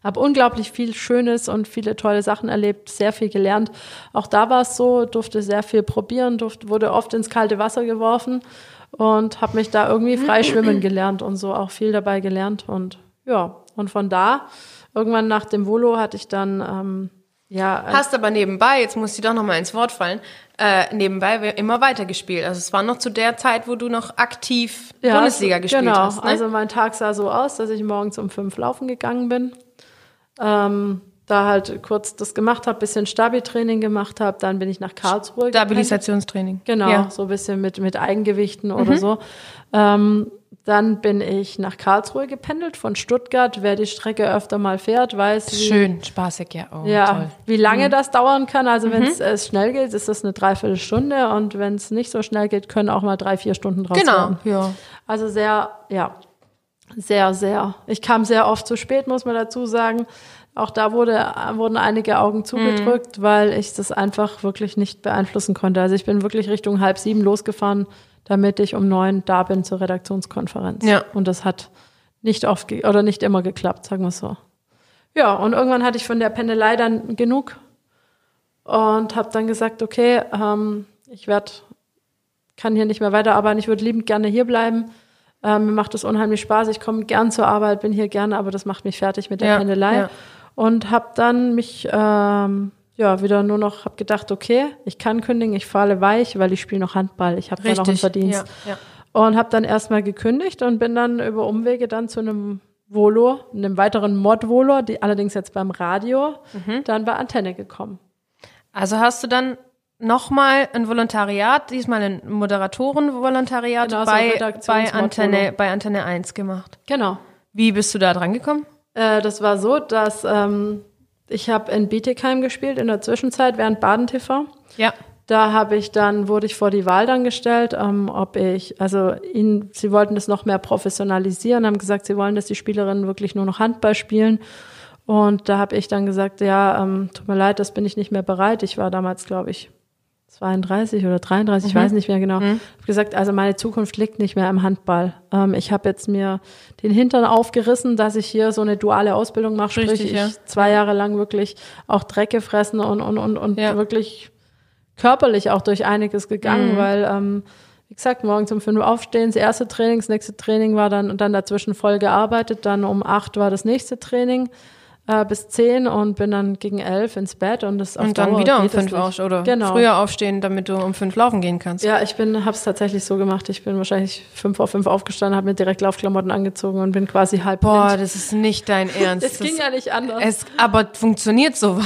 Habe unglaublich viel Schönes und viele tolle Sachen erlebt, sehr viel gelernt. Auch da war es so, durfte sehr viel probieren, durfte, wurde oft ins kalte Wasser geworfen und habe mich da irgendwie frei schwimmen gelernt und so auch viel dabei gelernt. Und ja, und von da, irgendwann nach dem Volo hatte ich dann, ähm, ja, Hast aber nebenbei, jetzt muss ich doch noch mal ins Wort fallen, äh, nebenbei immer weitergespielt. Also es war noch zu der Zeit, wo du noch aktiv Ja, Bundesliga gespielt genau. hast. Ne? Also mein Tag sah so aus, dass ich morgens um fünf laufen gegangen bin. Ähm, da halt kurz das gemacht habe, bisschen Stabi-Training gemacht habe, dann bin ich nach Karlsruhe. Stabilisationstraining. Genau, Ja. so ein bisschen mit, mit Eigengewichten oder so. Ähm, dann bin ich nach Karlsruhe gependelt von Stuttgart. Wer die Strecke öfter mal fährt, weiß, wie, Schön, spaßig, ja. Oh, ja, toll. wie lange das dauern kann. Also wenn es äh, schnell geht, ist das eine Dreiviertelstunde und wenn es nicht so schnell geht, können auch mal drei, vier Stunden draus Genau, werden. ja. Also sehr, ja, sehr, sehr. Ich kam sehr oft zu spät, muss man dazu sagen. Auch da wurde, wurden einige Augen zugedrückt, weil ich das einfach wirklich nicht beeinflussen konnte. Also ich bin wirklich Richtung halb sieben losgefahren, damit ich um neun da bin zur Redaktionskonferenz. Ja. Und das hat nicht oft oder nicht immer geklappt, sagen wir es so. Ja, und irgendwann hatte ich von der Pendelei dann genug und habe dann gesagt, okay, ähm, ich werde, kann hier nicht mehr weiterarbeiten, ich würde liebend gerne hier bleiben. Ähm, mir macht es unheimlich Spaß, ich komme gern zur Arbeit, bin hier gerne, aber das macht mich fertig mit der Ja, Pendelei. ja. Und habe dann mich ähm, ja wieder nur noch, habe gedacht, okay, ich kann kündigen, ich falle weich, weil ich spiele noch Handball, ich habe da noch einen. Verdienst. Ja, ja. Und habe dann erstmal gekündigt und bin dann über Umwege dann zu einem Volo, einem weiteren Mod-Volo, die allerdings jetzt beim Radio, Mhm. dann bei Antenne gekommen. Also hast du dann nochmal ein Volontariat, diesmal ein Moderatorenvolontariat Genau, so bei, bei, Redaktionsmodul. Antenne, bei Antenne 1 gemacht. Genau. Wie bist du da dran gekommen? Äh, das war so, dass ähm, ich habe in Bietigheim gespielt in der Zwischenzeit während Baden TV. Ja. Da habe ich dann, wurde ich vor die Wahl dann gestellt, ähm, ob ich, also ihnen, sie wollten das noch mehr professionalisieren, haben gesagt, sie wollen, dass die Spielerinnen wirklich nur noch Handball spielen. Und da habe ich dann gesagt, ja, ähm, tut mir leid, das bin ich nicht mehr bereit. Ich war damals, glaube ich, 32 oder 33, ich weiß nicht mehr genau. Hab gesagt, also meine Zukunft liegt nicht mehr im Handball. Ähm, ich habe jetzt mir den Hintern aufgerissen, dass ich hier so eine duale Ausbildung mache, sprich Richtig, ich ja. zwei Jahre lang wirklich auch Dreck gefressen und und und und Ja. wirklich körperlich auch durch einiges gegangen, Mhm. weil ähm, wie gesagt, morgens um fünf Uhr aufstehen, das erste Training, das nächste Training war dann und dann dazwischen voll gearbeitet, dann um acht war das nächste Training äh, bis zehn und bin dann gegen elf ins Bett und das auf Und dann Dauer wieder um fünf aufstehen oder genau. früher aufstehen, damit du um fünf laufen gehen kannst. Ja, ich bin, hab's tatsächlich so gemacht. Ich bin wahrscheinlich fünf vor fünf aufgestanden, habe mir direkt Laufklamotten angezogen und bin quasi halb Boah, blind. das ist nicht dein Ernst. Es ging ja nicht anders. es, aber funktioniert so.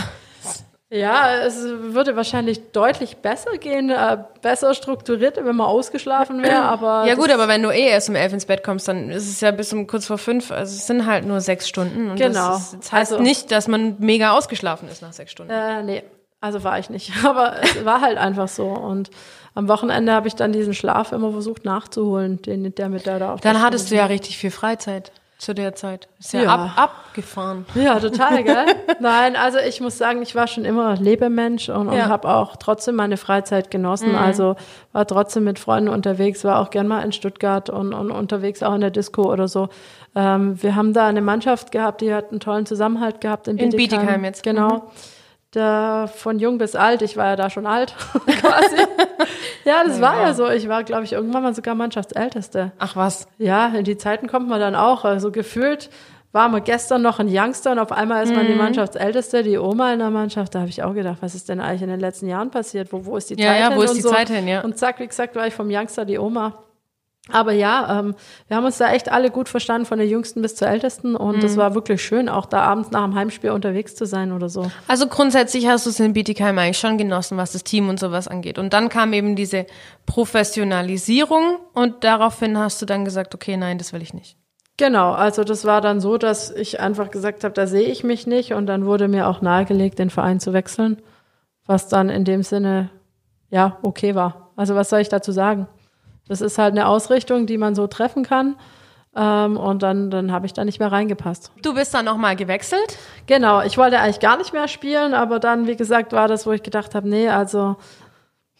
Ja, es würde wahrscheinlich deutlich besser gehen, äh, besser strukturiert, wenn man ausgeschlafen wäre, aber. Ja gut, aber wenn du eh erst um elf ins Bett kommst, dann ist es ja bis um kurz vor fünf. Also es sind halt nur sechs Stunden. Und Genau. Das, ist, das heißt Also- nicht, dass man mega ausgeschlafen ist nach sechs Stunden. Äh, nee, also war ich nicht. Aber es war halt einfach so. Und am Wochenende habe ich dann diesen Schlaf immer versucht nachzuholen, den, der mit der da auf Dann hattest du ja richtig viel Freizeit zu der Zeit. Ist ja, Ja. Ab, abgefahren. Ja, total, gell? Nein, also ich muss sagen, ich war schon immer Lebemensch und, und Ja. habe auch trotzdem meine Freizeit genossen. Also war trotzdem mit Freunden unterwegs, war auch gern mal in Stuttgart und, und unterwegs auch in der Disco oder so. Ähm, wir haben da eine Mannschaft gehabt, die hat einen tollen Zusammenhalt gehabt in In Bietigheim. Bietigheim jetzt. Mhm. Da, von jung bis alt, ich war ja da schon alt, quasi. ja, das war ja so. Ich war, glaube ich, irgendwann mal sogar Mannschaftsälteste. Ach was. Ja, in die Zeiten kommt man dann auch. Also gefühlt war man gestern noch ein Youngster und auf einmal ist man Mhm. die Mannschaftsälteste, die Oma in der Mannschaft. Da habe ich auch gedacht, was ist denn eigentlich in den letzten Jahren passiert? Wo, wo ist die Ja, Zeit ja, hin? wo ist die so. Zeit hin, ja. Und zack, wie gesagt, war ich vom Youngster die Oma. Aber ja, ähm, wir haben uns da echt alle gut verstanden, von der Jüngsten bis zur Ältesten. Und Mhm. das war wirklich schön, auch da abends nach dem Heimspiel unterwegs zu sein oder so. Also grundsätzlich hast du es in Bietigheim eigentlich schon genossen, was das Team und sowas angeht. Und dann kam eben diese Professionalisierung und daraufhin hast du dann gesagt, okay, nein, das will ich nicht. Genau, also das war dann so, dass ich einfach gesagt habe, da sehe ich mich nicht und dann wurde mir auch nahegelegt, den Verein zu wechseln, was dann in dem Sinne ja okay war. Also was soll ich dazu sagen? Das ist halt eine Ausrichtung, die man so treffen kann ähm, und dann dann habe ich da nicht mehr reingepasst. Du bist dann nochmal gewechselt. Genau, ich wollte eigentlich gar nicht mehr spielen, aber dann wie gesagt war das, wo ich gedacht habe, nee, also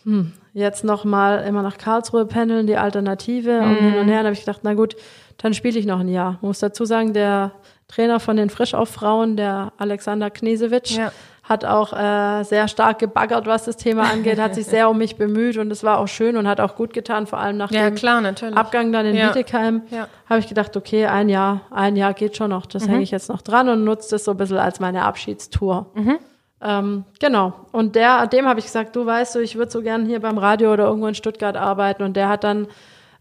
hm, jetzt noch mal immer nach Karlsruhe pendeln, die Alternative und hin und her. Dann habe ich gedacht, na gut, dann spiele ich noch ein Jahr. Muss dazu sagen, der Trainer von den Frischauf-Frauen, der Alexander Knesewitsch, Ja. Hat auch äh, sehr stark gebaggert, was das Thema angeht, hat sich sehr um mich bemüht und es war auch schön und hat auch gut getan, vor allem nach Ja, dem klar. Abgang dann in Ja. Bietigheim, Ja. habe ich gedacht, okay, ein Jahr, ein Jahr geht schon noch, das hänge ich jetzt noch dran und nutze das so ein bisschen als meine Abschiedstour. Ähm, genau. Und der, dem habe ich gesagt, du weißt du, ich würde so gern hier beim Radio oder irgendwo in Stuttgart arbeiten. Und der hat dann,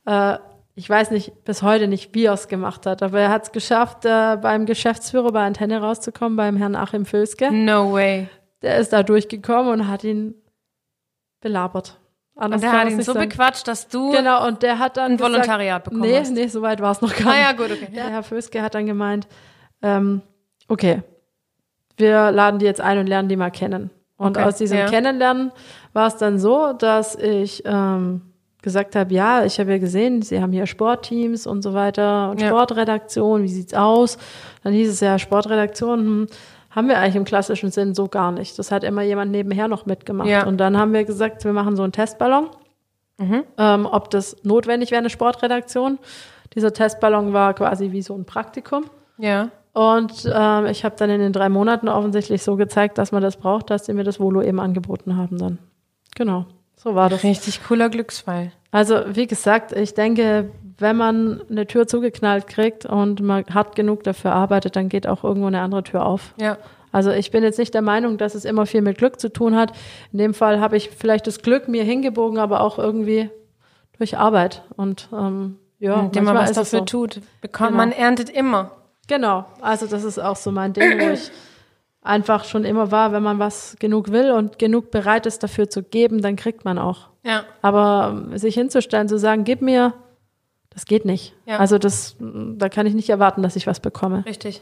äh, ich weiß nicht, bis heute nicht, wie er es gemacht hat, aber er hat es geschafft, äh, beim Geschäftsführer bei Antenne rauszukommen, beim Herrn Achim Föske. No way. Der ist da durchgekommen und hat ihn belabert. Anders Und der hat ihn nicht so sagen. bequatscht, dass du. Genau, und der hat dann ein gesagt, Volontariat bekommen Nee, hast. nee, so weit war es noch gar Ah ja, nicht. gut, okay. Der Herr Föske hat dann gemeint, ähm, okay, wir laden die jetzt ein und lernen die mal kennen. Und Okay, aus diesem ja. Kennenlernen war es dann so, dass ich ähm, gesagt habe, ja, ich habe ja gesehen, sie haben hier Sportteams und so weiter und Ja. Sportredaktion, wie sieht's aus? Dann hieß es ja, Sportredaktion, hm, haben wir eigentlich im klassischen Sinn so gar nicht. Das hat immer jemand nebenher noch mitgemacht. Ja. Und dann haben wir gesagt, wir machen so einen Testballon ähm, ob das notwendig wäre, eine Sportredaktion. Dieser Testballon war quasi wie so ein Praktikum. Ja. Und ähm, ich habe dann in den drei Monaten offensichtlich so gezeigt, dass man das braucht, dass sie mir das Volo eben angeboten haben dann. Genau, so war das. Richtig cooler Glücksfall. Also wie gesagt, ich denke, wenn man eine Tür zugeknallt kriegt und man hart genug dafür arbeitet, dann geht auch irgendwo eine andere Tür auf. Ja. Also ich bin jetzt nicht der Meinung, dass es immer viel mit Glück zu tun hat. In dem Fall habe ich vielleicht das Glück mir hingebogen, aber auch irgendwie durch Arbeit. Und ähm, ja, Indem man was dafür so. tut, bekommt Genau. man erntet immer. Genau, also das ist auch so mein Ding, wo ich einfach schon immer war, wenn man was genug will und genug bereit ist dafür zu geben, dann kriegt man auch. Ja. Aber ähm, sich hinzustellen, zu sagen, gib mir, das geht nicht. Ja. Also das, da kann ich nicht erwarten, dass ich was bekomme. Richtig.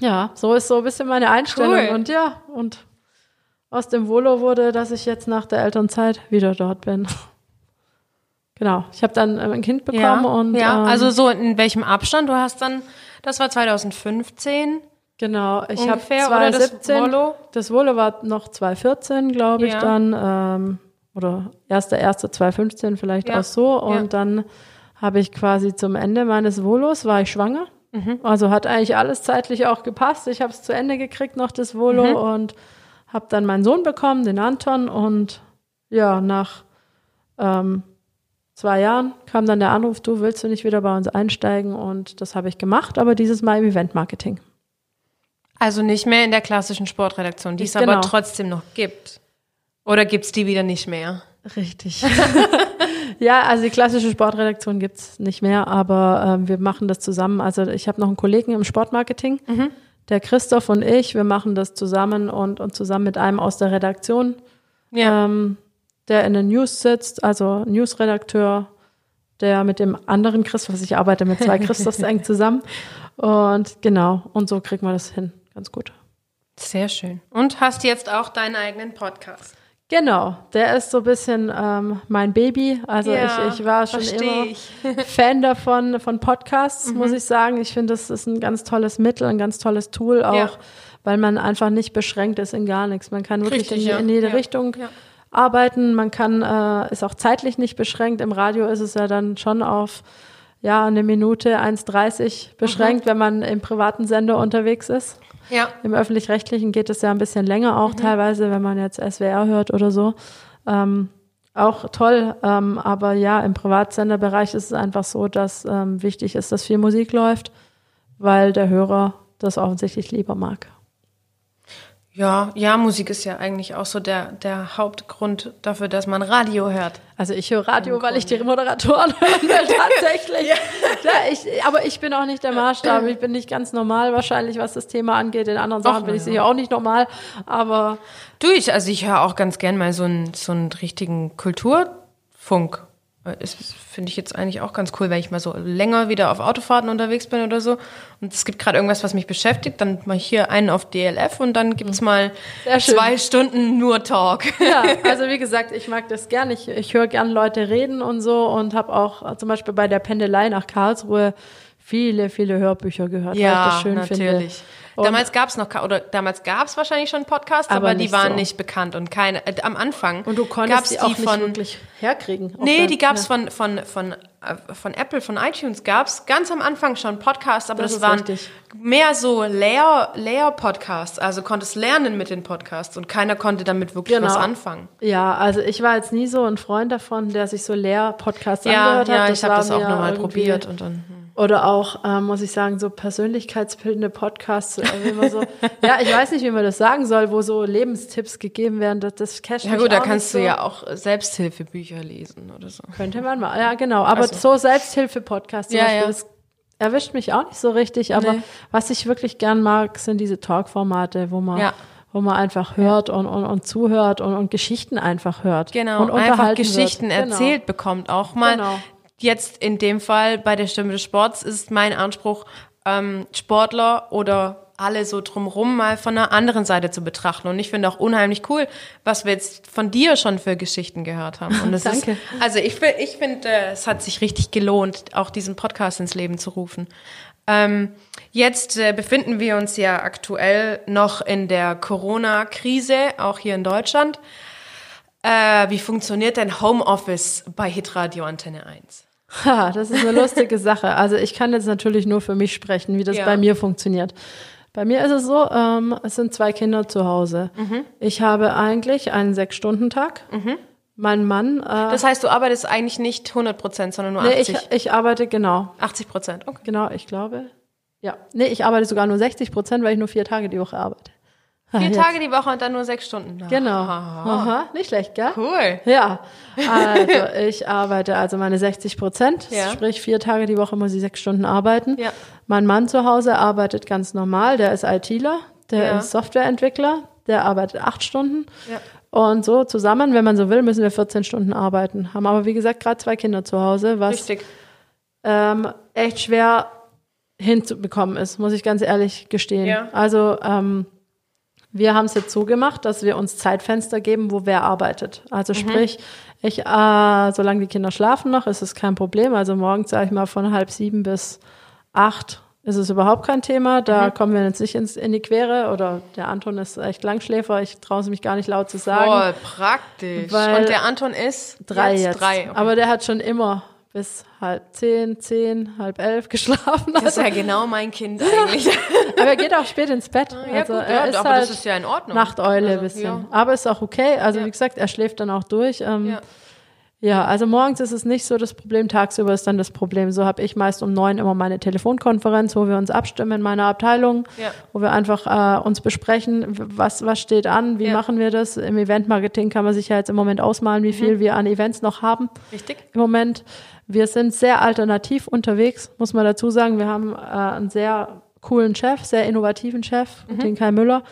Ja, so ist so ein bisschen meine Einstellung. Cool. Und ja, und aus dem Volo wurde, dass ich jetzt nach der Elternzeit wieder dort bin. Genau. Ich habe dann ähm, ein Kind bekommen Ja, und ja. ähm, also so in welchem Abstand? Du hast dann, das war 2015 genau. Ich habe ungefähr, oder das 2017. Volo? Das Volo war noch 2014, glaube ich, Ja. dann. Ähm, oder 1.1.2015 vielleicht Ja. auch so. Und Ja. dann habe ich quasi zum Ende meines Volos, war ich schwanger. Mhm. Also hat eigentlich alles zeitlich auch gepasst. Ich habe es zu Ende gekriegt noch, das Volo. Mhm. Und habe dann meinen Sohn bekommen, den Anton. Und ja, nach ähm, zwei Jahren kam dann der Anruf, du willst du nicht wieder bei uns einsteigen? Und das habe ich gemacht, aber dieses Mal im Eventmarketing. Also nicht mehr in der klassischen Sportredaktion, die es Genau. aber trotzdem noch gibt. Oder gibt's die wieder nicht mehr? Richtig. ja, also die klassische Sportredaktion gibt's nicht mehr, aber ähm, wir machen das zusammen. Also ich habe noch einen Kollegen im Sportmarketing, der Christoph und ich, wir machen das zusammen und, und zusammen mit einem aus der Redaktion, Ja. ähm, der in den News sitzt, also Newsredakteur, der mit dem anderen Christoph, also ich arbeite mit zwei Christophs eng zusammen. Und genau, und so kriegt man das hin. Ganz gut. Sehr schön. Und hast jetzt auch deinen eigenen Podcast. Genau, der ist so ein bisschen ähm, mein Baby. Also Ja, ich, ich war schon immer ich. Fan davon, von Podcasts, Mhm. muss ich sagen. Ich finde, das ist ein ganz tolles Mittel, ein ganz tolles Tool auch, Ja. weil man einfach nicht beschränkt ist in gar nichts. Man kann wirklich Richtig, in, ja. in jede. Richtung arbeiten. Man kann, äh, ist auch zeitlich nicht beschränkt. Im Radio ist es ja dann schon auf ja, eine Minute 1,30 beschränkt, Mhm. wenn man im privaten Sender unterwegs ist. Ja. Im öffentlich-rechtlichen geht es ja ein bisschen länger auch teilweise, wenn man jetzt SWR hört oder so. Ähm, auch toll, ähm, aber ja, im Privatsenderbereich ist es einfach so, dass ähm, wichtig ist, dass viel Musik läuft, weil der Hörer das offensichtlich lieber mag. Ja, ja, Musik ist ja eigentlich auch so der, der Hauptgrund dafür, dass man Radio hört. Also ich höre Radio, weil ich die Moderatoren will, tatsächlich. ja, ich, aber ich bin auch nicht der Maßstab. Ich bin nicht ganz normal wahrscheinlich, was das Thema angeht. In anderen Sachen bin ich na sicher auch nicht normal. Aber Du, ich, also ich höre auch ganz gern mal so einen, so einen richtigen Kulturfunk. Das finde ich jetzt eigentlich auch ganz cool, wenn ich mal so länger wieder auf Autofahrten unterwegs bin oder so. Und es gibt gerade irgendwas, was mich beschäftigt, dann mal hier einen auf DLF und dann gibt's mal Sehr schön. zwei Stunden nur Talk. Ja, also wie gesagt, ich mag das gern. Ich, ich höre gern Leute reden und so und habe auch äh, zum Beispiel bei der Pendelei nach Karlsruhe viele, viele Hörbücher gehört, weil ich das schön natürlich. finde. Damals gab's noch, ke- oder damals gab's wahrscheinlich schon Podcasts, Aber aber, die waren so. nicht bekannt und keine, äh, am Anfang. Und du konntest die auch nicht wirklich herkriegen. Nee, die gab's ja. von, von, von, äh, von Apple, von iTunes gab's ganz am Anfang schon Podcasts, aber Das das, waren richtig. mehr so Layer, Layer-Podcasts. Also konntest lernen mit den Podcasts und keiner konnte damit wirklich Genau. was anfangen. Ja, also ich war jetzt nie so ein Freund davon, der sich so Lehr-Podcasts Ja, angehört hat. ja, ich habe das auch nochmal probiert und dann. Oder auch, ähm, muss ich sagen, so persönlichkeitsbildende Podcasts. Immer so, ja, ich weiß nicht, wie man das sagen soll, wo so Lebenstipps gegeben werden. Das, das casht Ja gut, da kannst du so. ja auch Selbsthilfebücher lesen oder so. Könnte man mal, ja genau. Aber Also. so Selbsthilfe-Podcasts Ja, Beispiel, ja. das erwischt mich auch nicht so richtig. Aber Nee. was ich wirklich gern mag, sind diese Talk-Formate, wo man, Ja. wo man einfach hört und, und, und zuhört und, und Geschichten einfach hört. Genau, und einfach Geschichten. Genau. erzählt bekommt. Auch mal Genau. Jetzt in dem Fall bei der Stimme des Sports ist mein Anspruch, ähm, Sportler oder alle so drumrum mal von einer anderen Seite zu betrachten. Und ich finde auch unheimlich cool, was wir jetzt von dir schon für Geschichten gehört haben. Und es Danke. Ist, also ich, ich finde, äh, es hat sich richtig gelohnt, auch diesen Podcast ins Leben zu rufen. Ähm, jetzt äh, befinden wir uns ja aktuell noch in der Corona-Krise, auch hier in Deutschland. Äh, wie funktioniert denn Homeoffice bei Hitradio Antenne 1? Ha, das ist eine lustige Sache. Also ich kann jetzt natürlich nur für mich sprechen, wie das Ja. bei mir funktioniert. Bei mir ist es so, ähm, es sind zwei Kinder zu Hause. Mhm. Ich habe eigentlich einen Sechs-Stunden-Tag. Mein Mann, äh, Das heißt, du arbeitest eigentlich nicht 100 Prozent, sondern nur nee, 80. ich, ich arbeite genau, 80 Prozent, okay. genau, ich glaube, ja. Nee, ich arbeite sogar nur 60 Prozent, weil ich nur vier Tage die Woche arbeite. Ah, Vier jetzt. Tage die Woche und dann nur sechs Stunden. Genau. Aha. Aha, nicht schlecht, gell? Cool. Ja, also ich arbeite also meine 60 Prozent, Ja. sprich vier Tage die Woche muss ich sechs Stunden arbeiten. Ja. Mein Mann zu Hause arbeitet ganz normal, der ist ITler, der Ja. ist Softwareentwickler, der arbeitet acht Stunden. Ja. Und so zusammen, wenn man so will, müssen wir 14 Stunden arbeiten. Haben aber wie gesagt gerade zwei Kinder zu Hause, was ähm, echt schwer hinzubekommen ist, muss ich ganz ehrlich gestehen. Ja. Also ähm, wir haben es jetzt so gemacht, dass wir uns Zeitfenster geben, wo wer arbeitet. Also Mhm. sprich, ich, äh, solange die Kinder schlafen noch, ist es kein Problem. Also morgens, sage ich mal, von halb sieben bis acht ist es überhaupt kein Thema. Da Mhm. kommen wir jetzt nicht ins, in die Quere. Oder der Anton ist echt Langschläfer. Ich traue es mich gar nicht laut zu sagen. Voll praktisch. Und der Anton ist Drei jetzt. Drei. Okay. Aber der hat schon immer bis halb zehn, zehn, halb elf geschlafen. das ist ja genau mein Kind eigentlich. Aber er geht auch spät ins Bett. ja, also gut, er ja, ist aber halt das ist ja in Ordnung. Nachteule Also, ein bisschen. ja. Aber ist auch okay. Also Ja. wie gesagt, er schläft dann auch durch. Ähm, Ja. ja. also morgens ist es nicht so das Problem, tagsüber ist dann das Problem. So habe ich meist um neun immer meine Telefonkonferenz, wo wir uns abstimmen in meiner Abteilung, Ja. wo wir einfach äh, uns besprechen, was, was steht an, wie Ja. machen wir das. Im Eventmarketing kann man sich ja jetzt im Moment ausmalen, wie Mhm. viel wir an Events noch haben Richtig? im Moment. Wir sind sehr alternativ unterwegs, muss man dazu sagen. Wir haben äh, einen sehr coolen Chef, sehr innovativen Chef, den Kai Müller,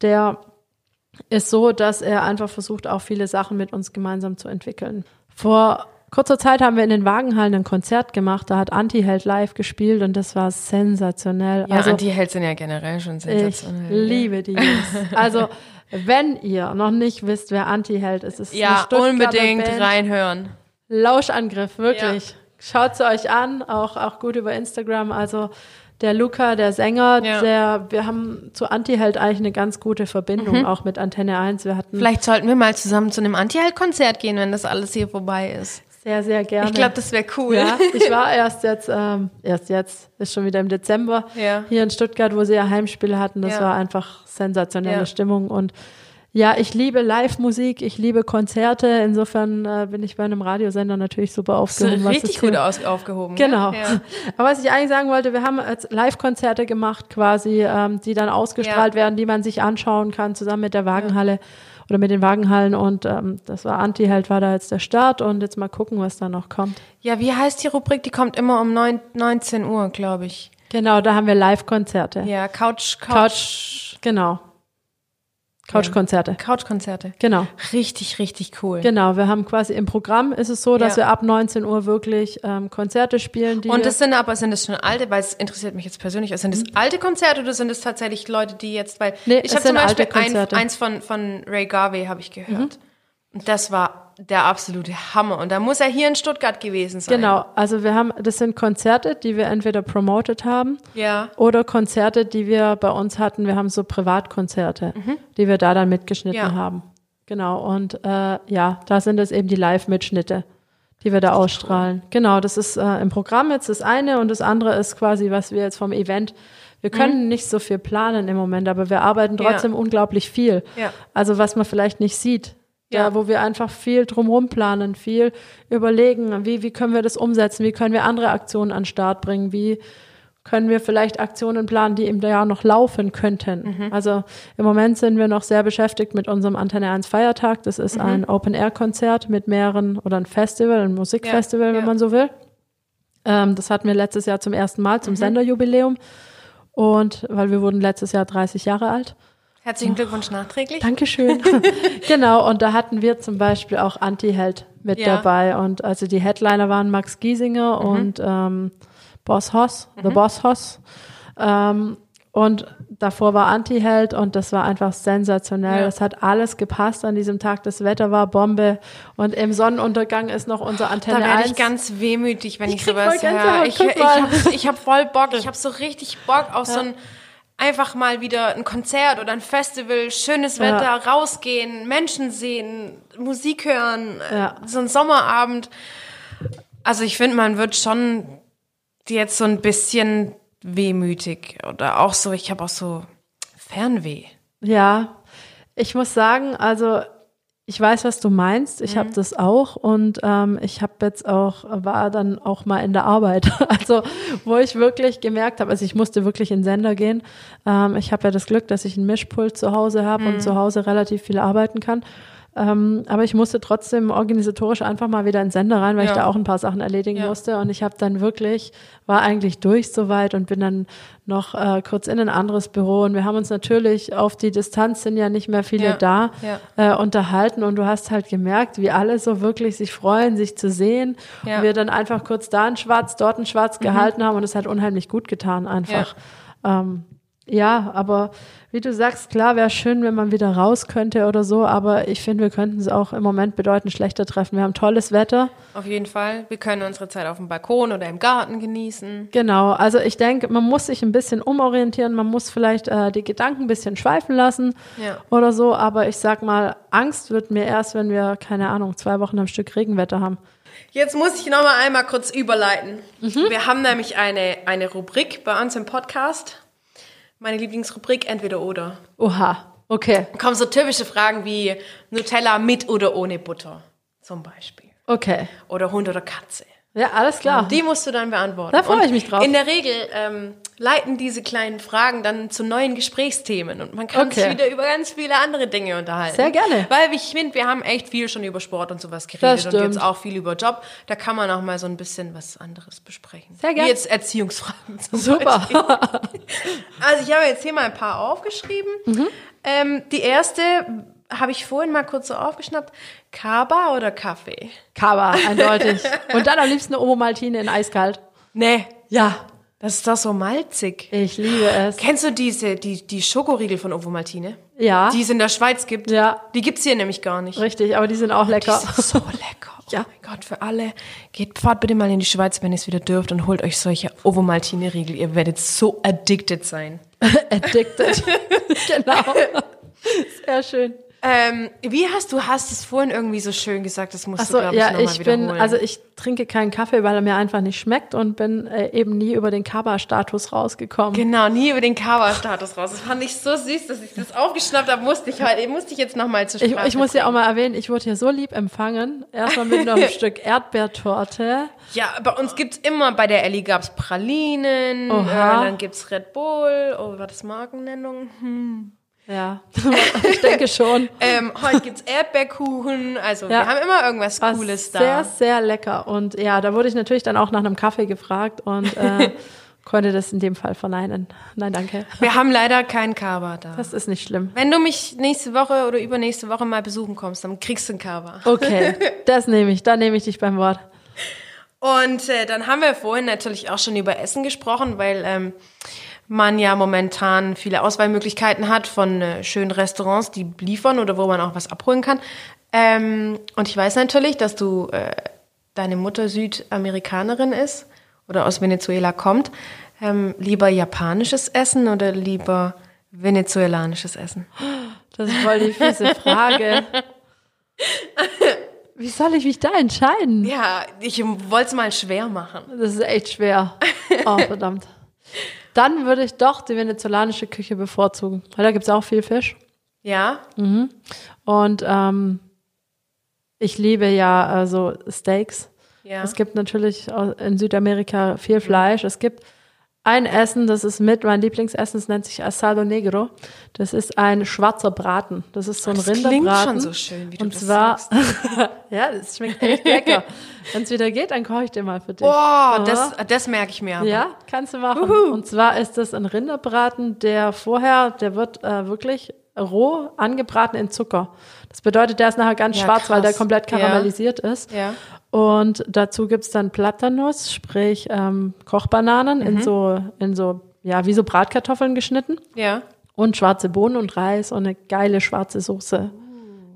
der ist so, dass er einfach versucht, auch viele Sachen mit uns gemeinsam zu entwickeln. Vor kurzer Zeit haben wir in den Wagenhallen ein Konzert gemacht, da hat Anti-Held live gespielt und das war sensationell. Ja, also, Anti-Helds sind ja generell schon ich sensationell. liebe die Jungs. Also, wenn ihr noch nicht wisst, wer Anti-Held ist, ist Ja, unbedingt Band. reinhören. Lauschangriff, wirklich. Schaut sie euch an, auch, auch gut über Instagram. Also der Luca, der Sänger, Ja. der, wir haben zu Anti-Held eigentlich eine ganz gute Verbindung, auch mit Antenne 1. Wir hatten Vielleicht sollten wir mal zusammen zu einem Anti-Held-Konzert gehen, wenn das alles hier vorbei ist. sehr, sehr gerne. Ich glaube, das wäre cool. ja, ich war erst jetzt, ähm, erst jetzt, ist schon wieder im Dezember, Ja. hier in Stuttgart, wo sie ja Heimspiele hatten. Das Ja. war einfach sensationelle Ja. Stimmung und ja, ich liebe Live-Musik, ich liebe Konzerte. Insofern äh, bin ich bei einem Radiosender natürlich super aufgehoben. was richtig gut aus, aufgehoben. Genau. Ja. Aber was ich eigentlich sagen wollte, wir haben jetzt Live-Konzerte gemacht, quasi, ähm, die dann ausgestrahlt Ja. werden, die man sich anschauen kann, zusammen mit der Wagenhalle oder mit den Wagenhallen. Und ähm, das war Anti-Held, war da jetzt der Start. Und jetzt mal gucken, was da noch kommt. ja, wie heißt die Rubrik? Die kommt immer um neun, 19 Uhr, glaube ich. Genau, da haben wir Live-Konzerte. Ja, Couch, Couch, Couch, genau. Couch-Konzerte. Couch-Konzerte. Genau. Richtig, richtig cool. Genau, wir haben quasi im Programm ist es so, dass Ja. wir ab 19 Uhr wirklich ähm, Konzerte spielen, die Und das sind aber, sind das schon alte, weil es interessiert mich jetzt persönlich, sind das alte Konzerte oder sind das tatsächlich Leute, die jetzt, weil Nee, ich habe zum Beispiel ein. Mhm. eins von, von Ray Garvey habe ich gehört. Und das war der absolute Hammer. Und da muss er hier in Stuttgart gewesen sein. Genau, also wir haben, das sind Konzerte, die wir entweder promoted haben Ja. oder Konzerte, die wir bei uns hatten. Wir haben so Privatkonzerte, die wir da dann mitgeschnitten Ja. haben. Genau, und äh, ja, da sind es eben die Live-Mitschnitte, die wir da ausstrahlen. Genau, das ist äh, im Programm jetzt das eine und das andere ist quasi, was wir jetzt vom Event. Wir können nicht so viel planen im Moment, aber wir arbeiten Ja. trotzdem unglaublich viel. Ja. Also was man vielleicht nicht sieht. Ja, Ja. wo wir einfach viel drumherum planen, viel überlegen, wie, wie können wir das umsetzen, wie können wir andere Aktionen an den Start bringen, wie können wir vielleicht Aktionen planen, die im Jahr noch laufen könnten. Also im Moment sind wir noch sehr beschäftigt mit unserem Antenne 1 Feiertag. Das ist ein Open-Air-Konzert mit mehreren oder ein Festival, ein Musikfestival, Ja, wenn ja. man so will. Ähm, das hatten wir letztes Jahr zum ersten Mal, zum Senderjubiläum. Und weil wir wurden letztes Jahr 30 Jahre alt. Herzlichen Glückwunsch nachträglich. Dankeschön. genau, und da hatten wir zum Beispiel auch Anti-Held mit Ja. dabei. Und also die Headliner waren Max Giesinger Mhm. und ähm, Boss Hoss, The Boss Hoss. Ähm, und davor war Anti-Held und das war einfach sensationell. Ja. Es hat alles gepasst an diesem Tag. Das Wetter war Bombe. Und im Sonnenuntergang ist noch unser Da Antenne werde 1. ich ganz wehmütig, wenn ich, krieg sowas höre. Ich, ich habe ich hab voll Bock. Ich habe so richtig Bock auf so ein einfach mal wieder ein Konzert oder ein Festival, schönes Ja. Wetter, rausgehen, Menschen sehen, Musik hören, äh, Ja. so ein Sommerabend. Also ich finde, man wird schon jetzt so ein bisschen wehmütig oder auch so, ich habe auch so Fernweh. Ja, ich muss sagen, also ich weiß, was du meinst. Ich habe das auch und ähm, ich habe jetzt auch war dann auch mal in der Arbeit, also wo ich wirklich gemerkt habe, also ich musste wirklich in den Sender gehen. Ähm, ich habe ja das Glück, dass ich einen Mischpult zu Hause habe und zu Hause relativ viel arbeiten kann. Ähm, aber ich musste trotzdem organisatorisch einfach mal wieder in Sender rein, weil ich Ja. da auch ein paar Sachen erledigen Ja. musste. Und ich habe dann wirklich, war eigentlich durch soweit und bin dann noch äh, kurz in ein anderes Büro. Und wir haben uns natürlich auf die Distanz sind ja nicht mehr viele Ja. da äh, unterhalten. Und du hast halt gemerkt, wie alle so wirklich sich freuen, sich zu sehen. Und wir dann einfach kurz da ein Schwarz, dort ein Schwarz gehalten haben. Und es hat unheimlich gut getan einfach. Ähm, ja, aber wie du sagst, klar wäre schön, wenn man wieder raus könnte oder so, aber ich finde, wir könnten es auch im Moment bedeutend schlechter treffen. Wir haben tolles Wetter. Auf jeden Fall. Wir können unsere Zeit auf dem Balkon oder im Garten genießen. Genau, also ich denke, man muss sich ein bisschen umorientieren, man muss vielleicht äh, die Gedanken ein bisschen schweifen lassen Ja. oder so, aber ich sag mal, Angst wird mir erst, wenn wir, keine Ahnung, zwei Wochen am Stück Regenwetter haben. Jetzt muss ich noch mal einmal kurz überleiten. Wir haben nämlich eine, eine Rubrik bei uns im Podcast. Meine Lieblingsrubrik Entweder oder. Oha, okay, Da kommen so typische Fragen wie Nutella mit oder ohne Butter zum Beispiel. okay. Oder Hund oder Katze. Ja, alles klar. Die musst du dann beantworten. Da freu Und ich mich drauf. In der Regel ähm, leiten diese kleinen Fragen dann zu neuen Gesprächsthemen und man kann sich Okay. wieder über ganz viele andere Dinge unterhalten. Sehr gerne. Weil ich finde, wir haben echt viel schon über Sport und sowas geredet und jetzt auch viel über Job. Da kann man auch mal so ein bisschen was anderes besprechen. Sehr gerne. Wie jetzt Erziehungsfragen zum Super. Also ich habe jetzt hier mal ein paar aufgeschrieben. Mhm. Ähm, die erste habe ich vorhin mal kurz so aufgeschnappt. Kaba oder Kaffee? Kaba, eindeutig. Und dann am liebsten eine Ovomaltine in eiskalt. Nee, Ja, das ist doch so malzig. ich liebe es. Kennst du diese, die, die Schokoriegel von Ovomaltine? Ja, Die es in der Schweiz gibt? Ja. Die gibt's hier nämlich gar nicht. richtig, aber die sind auch lecker. Die sind so lecker. Oh Ja. mein Gott, für alle. Geht, fahrt bitte mal in die Schweiz, wenn ihr es wieder dürft und holt euch solche Ovomaltine-Riegel. Ihr werdet so addicted sein. Addicted. genau. Sehr schön. Ähm, wie hast du hast es vorhin irgendwie so schön gesagt, das musst Achso, du, glaube ich, ja, nochmal ich bin, wiederholen. also ich trinke keinen Kaffee, weil er mir einfach nicht schmeckt und bin äh, eben nie über den Kaba-Status rausgekommen. Genau, nie über den Kava-Status raus. Das fand ich so süß, dass ich das aufgeschnappt habe. Musste ich halt, musste ich jetzt nochmal zur Ich, Sprache ich muss ja auch mal erwähnen, ich wurde hier so lieb empfangen. Erstmal mit noch ein Stück Erdbeertorte. Ja, bei uns gibt's immer, bei der Ellie gab's Pralinen, äh, dann gibt's Red Bull, oh, war das Markennennung? Hm. Ja, ich denke schon. Ähm, heute gibt's Erdbeerkuchen, also Ja. wir haben immer irgendwas War Cooles sehr, da. sehr lecker. Und ja, da wurde ich natürlich dann auch nach einem Kaffee gefragt und äh, konnte das in dem Fall verneinen. Nein, danke. Wir haben leider keinen Kava da. Das ist nicht schlimm. Wenn du mich nächste Woche oder übernächste Woche mal besuchen kommst, dann kriegst du einen Kava. Okay, das nehme ich. Da nehme ich dich beim Wort. Und äh, dann haben wir vorhin natürlich auch schon über Essen gesprochen, weil ähm, man ja momentan viele Auswahlmöglichkeiten hat von äh, schönen Restaurants, die liefern oder wo man auch was abholen kann. Ähm, und ich weiß natürlich, dass du äh, deine Mutter Südamerikanerin ist oder aus Venezuela kommt. Ähm, lieber japanisches Essen oder lieber venezuelanisches Essen? Das ist voll die fiese Frage. Wie soll ich mich da entscheiden? Ja, ich wollte es mal schwer machen. Das ist echt schwer. Oh, verdammt. Dann würde ich doch die venezolanische Küche bevorzugen, weil da gibt's auch viel Fisch. Ja, Und ähm, ich liebe ja also Steaks. ja. Es gibt natürlich in Südamerika viel Fleisch. Es gibt ein Essen, das ist mit mein Lieblingsessen, es nennt sich Asado Negro. Das ist ein schwarzer Braten. Das ist so ein Das Rinderbraten. klingt schon so schön, wie du Und das zwar, sagst. ja, das schmeckt echt lecker. Wenn es wieder geht, dann koche ich dir mal für dich. Boah, das, das merke ich mir aber. Ja, kannst du machen. Und zwar ist das ein Rinderbraten, der vorher, der wird äh, wirklich roh angebraten in Zucker. Das bedeutet, der ist nachher ganz Ja, schwarz, weil der krass. komplett Ja. karamellisiert ist. Ja. Und dazu gibt's dann Platanos, sprich ähm, Kochbananen in so, in so, ja, wie so Bratkartoffeln geschnitten Ja. und schwarze Bohnen und Reis und eine geile schwarze Soße.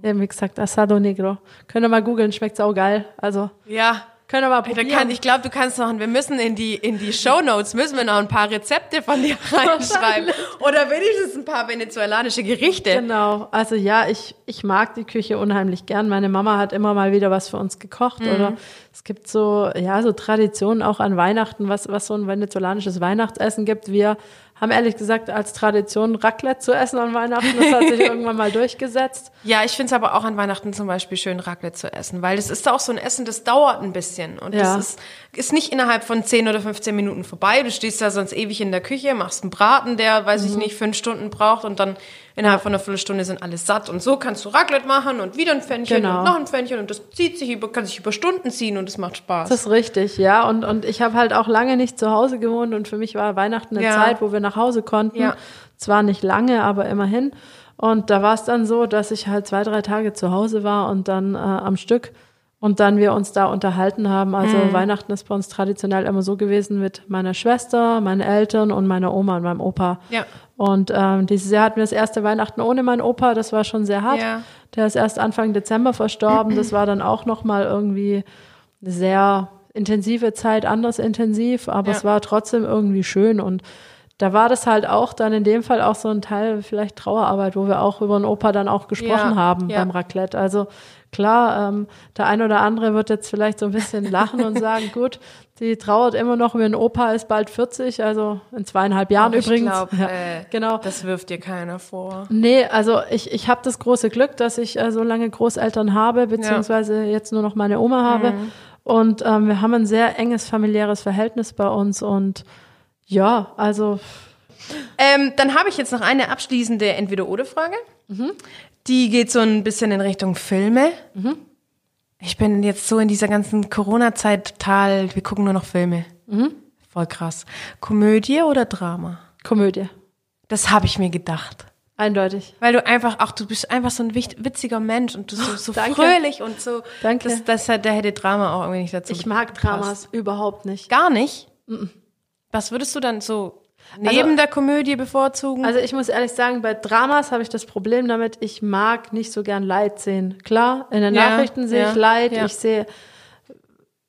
Ja, wie gesagt, Asado Negro. Könnt ihr mal googeln, schmeckt auch geil. Also, Ja. Ihr mal Da probieren. kann, ich glaube, du kannst noch, wir müssen in die, in die Shownotes, müssen wir noch ein paar Rezepte von dir reinschreiben. Oder wenigstens ein paar venezuelanische Gerichte. Genau, also ja, ich, ich mag die Küche unheimlich gern. Meine Mama hat immer mal wieder was für uns gekocht Mhm. oder es gibt so, ja, so Traditionen auch an Weihnachten, was, was so ein venezolanisches Weihnachtsessen gibt. Wir haben ehrlich gesagt als Tradition Raclette zu essen an Weihnachten. Das hat sich irgendwann mal durchgesetzt. Ja, ich finde es aber auch an Weihnachten zum Beispiel schön, Raclette zu essen, weil das ist auch so ein Essen, das dauert ein bisschen. Und Ja. das ist, ist nicht innerhalb von 10 oder 15 Minuten vorbei. Du stehst da sonst ewig in der Küche, machst einen Braten, der, weiß Mhm. ich nicht, fünf Stunden braucht und dann innerhalb von einer Viertelstunde sind alle satt. Und so kannst du Raclette machen und wieder ein Pfännchen Genau. und noch ein Pfännchen und das zieht sich über, kann sich über Stunden ziehen und es macht Spaß. Das ist richtig, ja. Und, und ich habe halt auch lange nicht zu Hause gewohnt und für mich war Weihnachten eine Ja. Zeit, wo wir nach Hause konnten. Ja. Zwar nicht lange, aber immerhin. Und da war es dann so, dass ich halt zwei, drei Tage zu Hause war und dann äh, am Stück und dann wir uns da unterhalten haben. Also Mhm. Weihnachten ist bei uns traditionell immer so gewesen mit meiner Schwester, meinen Eltern und meiner Oma und meinem Opa. Ja. Und ähm, dieses Jahr hatten wir das erste Weihnachten ohne meinen Opa. Das war schon sehr hart. Ja. Der ist erst Anfang Dezember verstorben. Das war dann auch noch mal irgendwie eine sehr intensive Zeit, anders intensiv, aber Ja. es war trotzdem irgendwie schön und da war das halt auch dann in dem Fall auch so ein Teil vielleicht Trauerarbeit, wo wir auch über den Opa dann auch gesprochen Ja, haben ja. beim Raclette. Also klar, ähm, der ein oder andere wird jetzt vielleicht so ein bisschen lachen und sagen, gut, die trauert immer noch über den Opa, ist bald 40, also in zweieinhalb Jahren Ich übrigens. glaub, ja, äh, genau. Das wirft dir keiner vor. Nee, also ich, ich habe das große Glück, dass ich äh, so lange Großeltern habe, beziehungsweise jetzt nur noch meine Oma habe. Mhm. Und ähm, wir haben ein sehr enges familiäres Verhältnis bei uns und ja, also Ähm, dann habe ich jetzt noch eine abschließende Entweder-Oder-Frage. Mhm. Die geht so ein bisschen in Richtung Filme. Ich bin jetzt so in dieser ganzen Corona-Zeit total, wir gucken nur noch Filme. Mhm. Voll krass. Komödie oder Drama? Komödie, Das habe ich mir gedacht. eindeutig. Weil du einfach, ach, du bist einfach so ein witziger Mensch und du so, so Danke. fröhlich und so. Danke. Das, das, da hätte Drama auch irgendwie nicht dazu Ich mag gepasst. Dramas überhaupt nicht. Gar nicht? Was würdest du dann so neben der Komödie bevorzugen? Also ich muss ehrlich sagen, bei Dramas habe ich das Problem damit, ich mag nicht so gern Leid sehen. Klar, in den Ja, Nachrichten sehe ja, ich Leid, ja. ich sehe,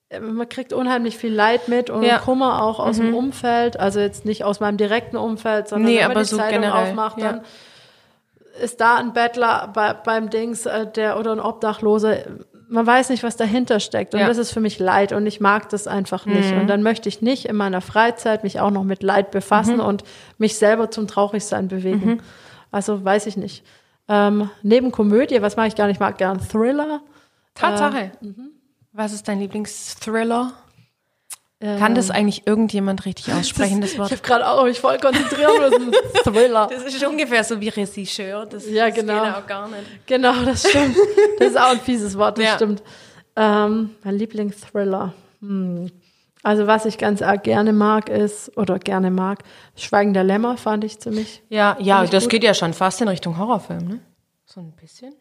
äh, man kriegt unheimlich viel Leid mit und. Mhm. Kummer auch aus dem Umfeld, also jetzt nicht aus meinem direkten Umfeld, sondern Nee, wenn man aber die so Zeitung generell, aufmacht, dann ist da ein Bettler bei, beim Dings, äh, der oder ein Obdachloser. Man weiß nicht, was dahinter steckt. Und Ja. das ist für mich Leid und ich mag das einfach nicht. Mhm. Und dann möchte ich nicht in meiner Freizeit mich auch noch mit Leid befassen Mhm. und mich selber zum Traurigsein bewegen. Also weiß ich nicht. Ähm, neben Komödie, was mag ich gar nicht? Ich mag gern Thriller. Tatsache. mhm. Was ist dein Lieblingsthriller? Kann das eigentlich irgendjemand richtig aussprechen, das, Ich Wort? habe gerade auch mich voll konzentrieren müssen. Thriller. Das ist ungefähr so wie Regisseur. Das, Ja, das genau. geht auch gar nicht. Genau, das stimmt. Das ist auch ein fieses Wort, das Ja. stimmt. Ähm, mein Lieblingsthriller. Hm. Also was ich ganz arg gerne mag ist, oder gerne mag, Schweigen der Lämmer fand ich ziemlich. Ja, ja, ich das gut. geht ja schon fast in Richtung Horrorfilm, ne? So ein bisschen.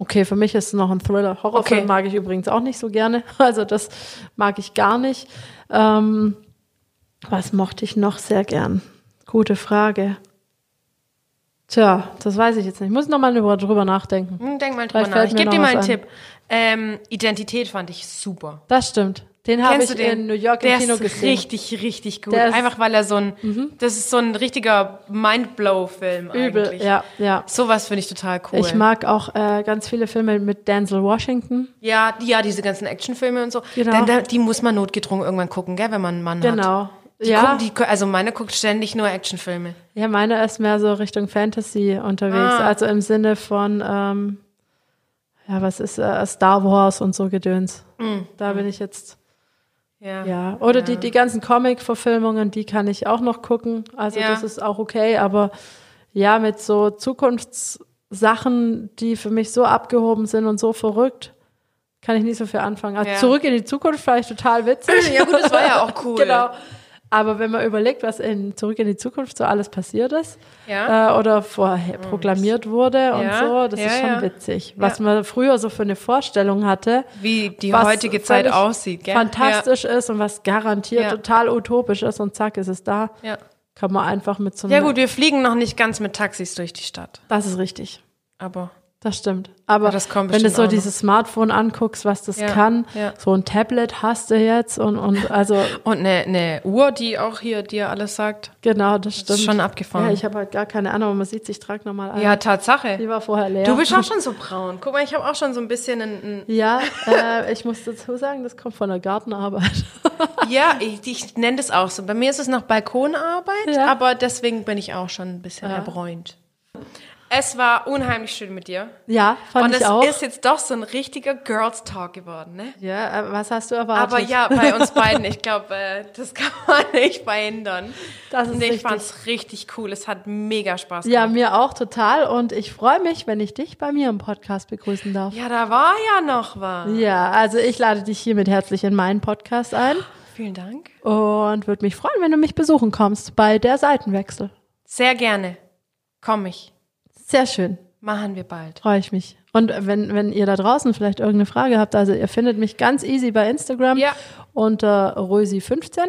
Okay, für mich ist es noch ein Thriller. Horrorfilm Okay. mag ich übrigens auch nicht so gerne. Also das mag ich gar nicht. Ähm, was mochte ich noch sehr gern? Gute Frage. Tja, das weiß ich jetzt nicht. Ich muss noch mal drüber, nachdenken. Hm, Denk mal drüber Vielleicht nach. Ich gebe dir mal einen. Tipp. Ähm, Identität fand ich super. Das stimmt. Den habe ich den? in New York im der Kino ist gesehen. richtig, richtig gut. Der Mhm. Einfach weil er so ein, das ist so ein richtiger Mindblow-Film Übel, eigentlich. ja, ja. Sowas finde ich total cool. Ich mag auch äh, ganz viele Filme mit Denzel Washington. Ja, ja, diese ganzen Actionfilme und so. Genau. Denn da, die muss man notgedrungen irgendwann gucken, gell, wenn man einen Mann hat. Genau. Die ja, gucken, die, also meine guckt ständig nur Actionfilme. ja, meine ist mehr so Richtung Fantasy unterwegs. Ah. Also im Sinne von, ähm, ja, was ist äh, Star Wars und so Gedöns. Mm. Da bin ich jetzt, Ja. ja. Oder Die, die ganzen Comic-Verfilmungen, die kann ich auch noch gucken. Also Ja. das ist auch okay. Aber ja, mit so Zukunftssachen, die für mich so abgehoben sind und so verrückt, kann ich nicht so viel anfangen. Also Ja. zurück in die Zukunft ich total witzig. Ja, gut, das war ja auch cool. Genau. Aber wenn man überlegt, was in Zurück in die Zukunft so alles passiert ist Ja. äh, oder vorher proklamiert wurde und Ja, so, das ja, ist schon witzig. Was man früher so für eine Vorstellung hatte, Wie die heutige Zeit aussieht, gell? fantastisch ist und was garantiert total utopisch ist und zack ist es da. Ja. Kann man einfach mit so Ja. einer, ja gut, wir fliegen noch nicht ganz mit Taxis durch die Stadt. das ist richtig. Aber Das stimmt. Aber Ja, das wenn du so dieses Smartphone anguckst, was das Ja, kann, ja. so ein Tablet hast du jetzt und, und also und eine, eine Uhr, die auch hier dir alles sagt. genau, das stimmt. ist schon abgefahren. Ja, ich habe halt gar keine Ahnung, man sieht sich, ich trage nochmal ein. Ja, Tatsache. Die war vorher leer. Du bist auch schon so braun. Guck mal, ich habe auch schon so ein bisschen ein, ein Ja, äh, ich muss dazu sagen, das kommt von der Gartenarbeit. Ja, ich, ich nenne das auch so. Bei mir ist es noch Balkonarbeit, aber deswegen bin ich auch schon ein bisschen erbräunt. Es war unheimlich schön mit dir. Ja, fand Und ich es auch. ist jetzt doch so ein richtiger Girls Talk geworden, ne? ja, äh, was hast du erwartet? Aber ja, bei uns beiden, ich glaube, äh, das kann man nicht verhindern. Das ist Und ich richtig. fand's richtig cool. Es hat mega Spaß Ja, gemacht. mir auch total. Und ich freue mich, wenn ich dich bei mir im Podcast begrüßen darf. Ja, da war ja noch was. Ja, also ich lade dich hiermit herzlich in meinen Podcast ein Vielen Dank. und würde mich freuen, wenn du mich besuchen kommst bei der Seitenwechsel. Sehr gerne. Komm ich. Sehr schön. Machen wir bald. Freue ich mich. Und wenn, wenn ihr da draußen vielleicht irgendeine Frage habt, also ihr findet mich ganz easy bei Instagram Ja. unter Rösi15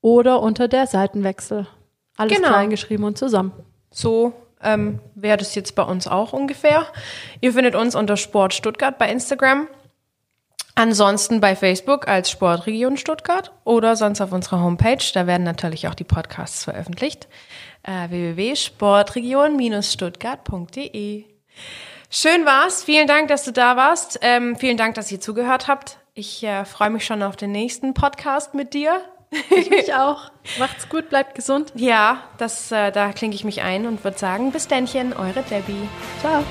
oder unter der Seitenwechsel. Alles Genau. klein geschrieben und zusammen. So ähm, wäre das jetzt bei uns auch ungefähr. Ihr findet uns unter Sport Stuttgart bei Instagram. Ansonsten bei Facebook als Sportregion Stuttgart oder sonst auf unserer Homepage. Da werden natürlich auch die Podcasts veröffentlicht. Äh, www.sportregion-stuttgart.de Schön war's. Vielen Dank, dass du da warst. Ähm, vielen Dank, dass ihr zugehört habt. Ich äh, freue mich schon auf den nächsten Podcast mit dir. Ich auch. Macht's gut, bleibt gesund. Ja, das, äh, da klinke ich mich ein und würde sagen, bis Dännchen, eure Debbie. Ciao.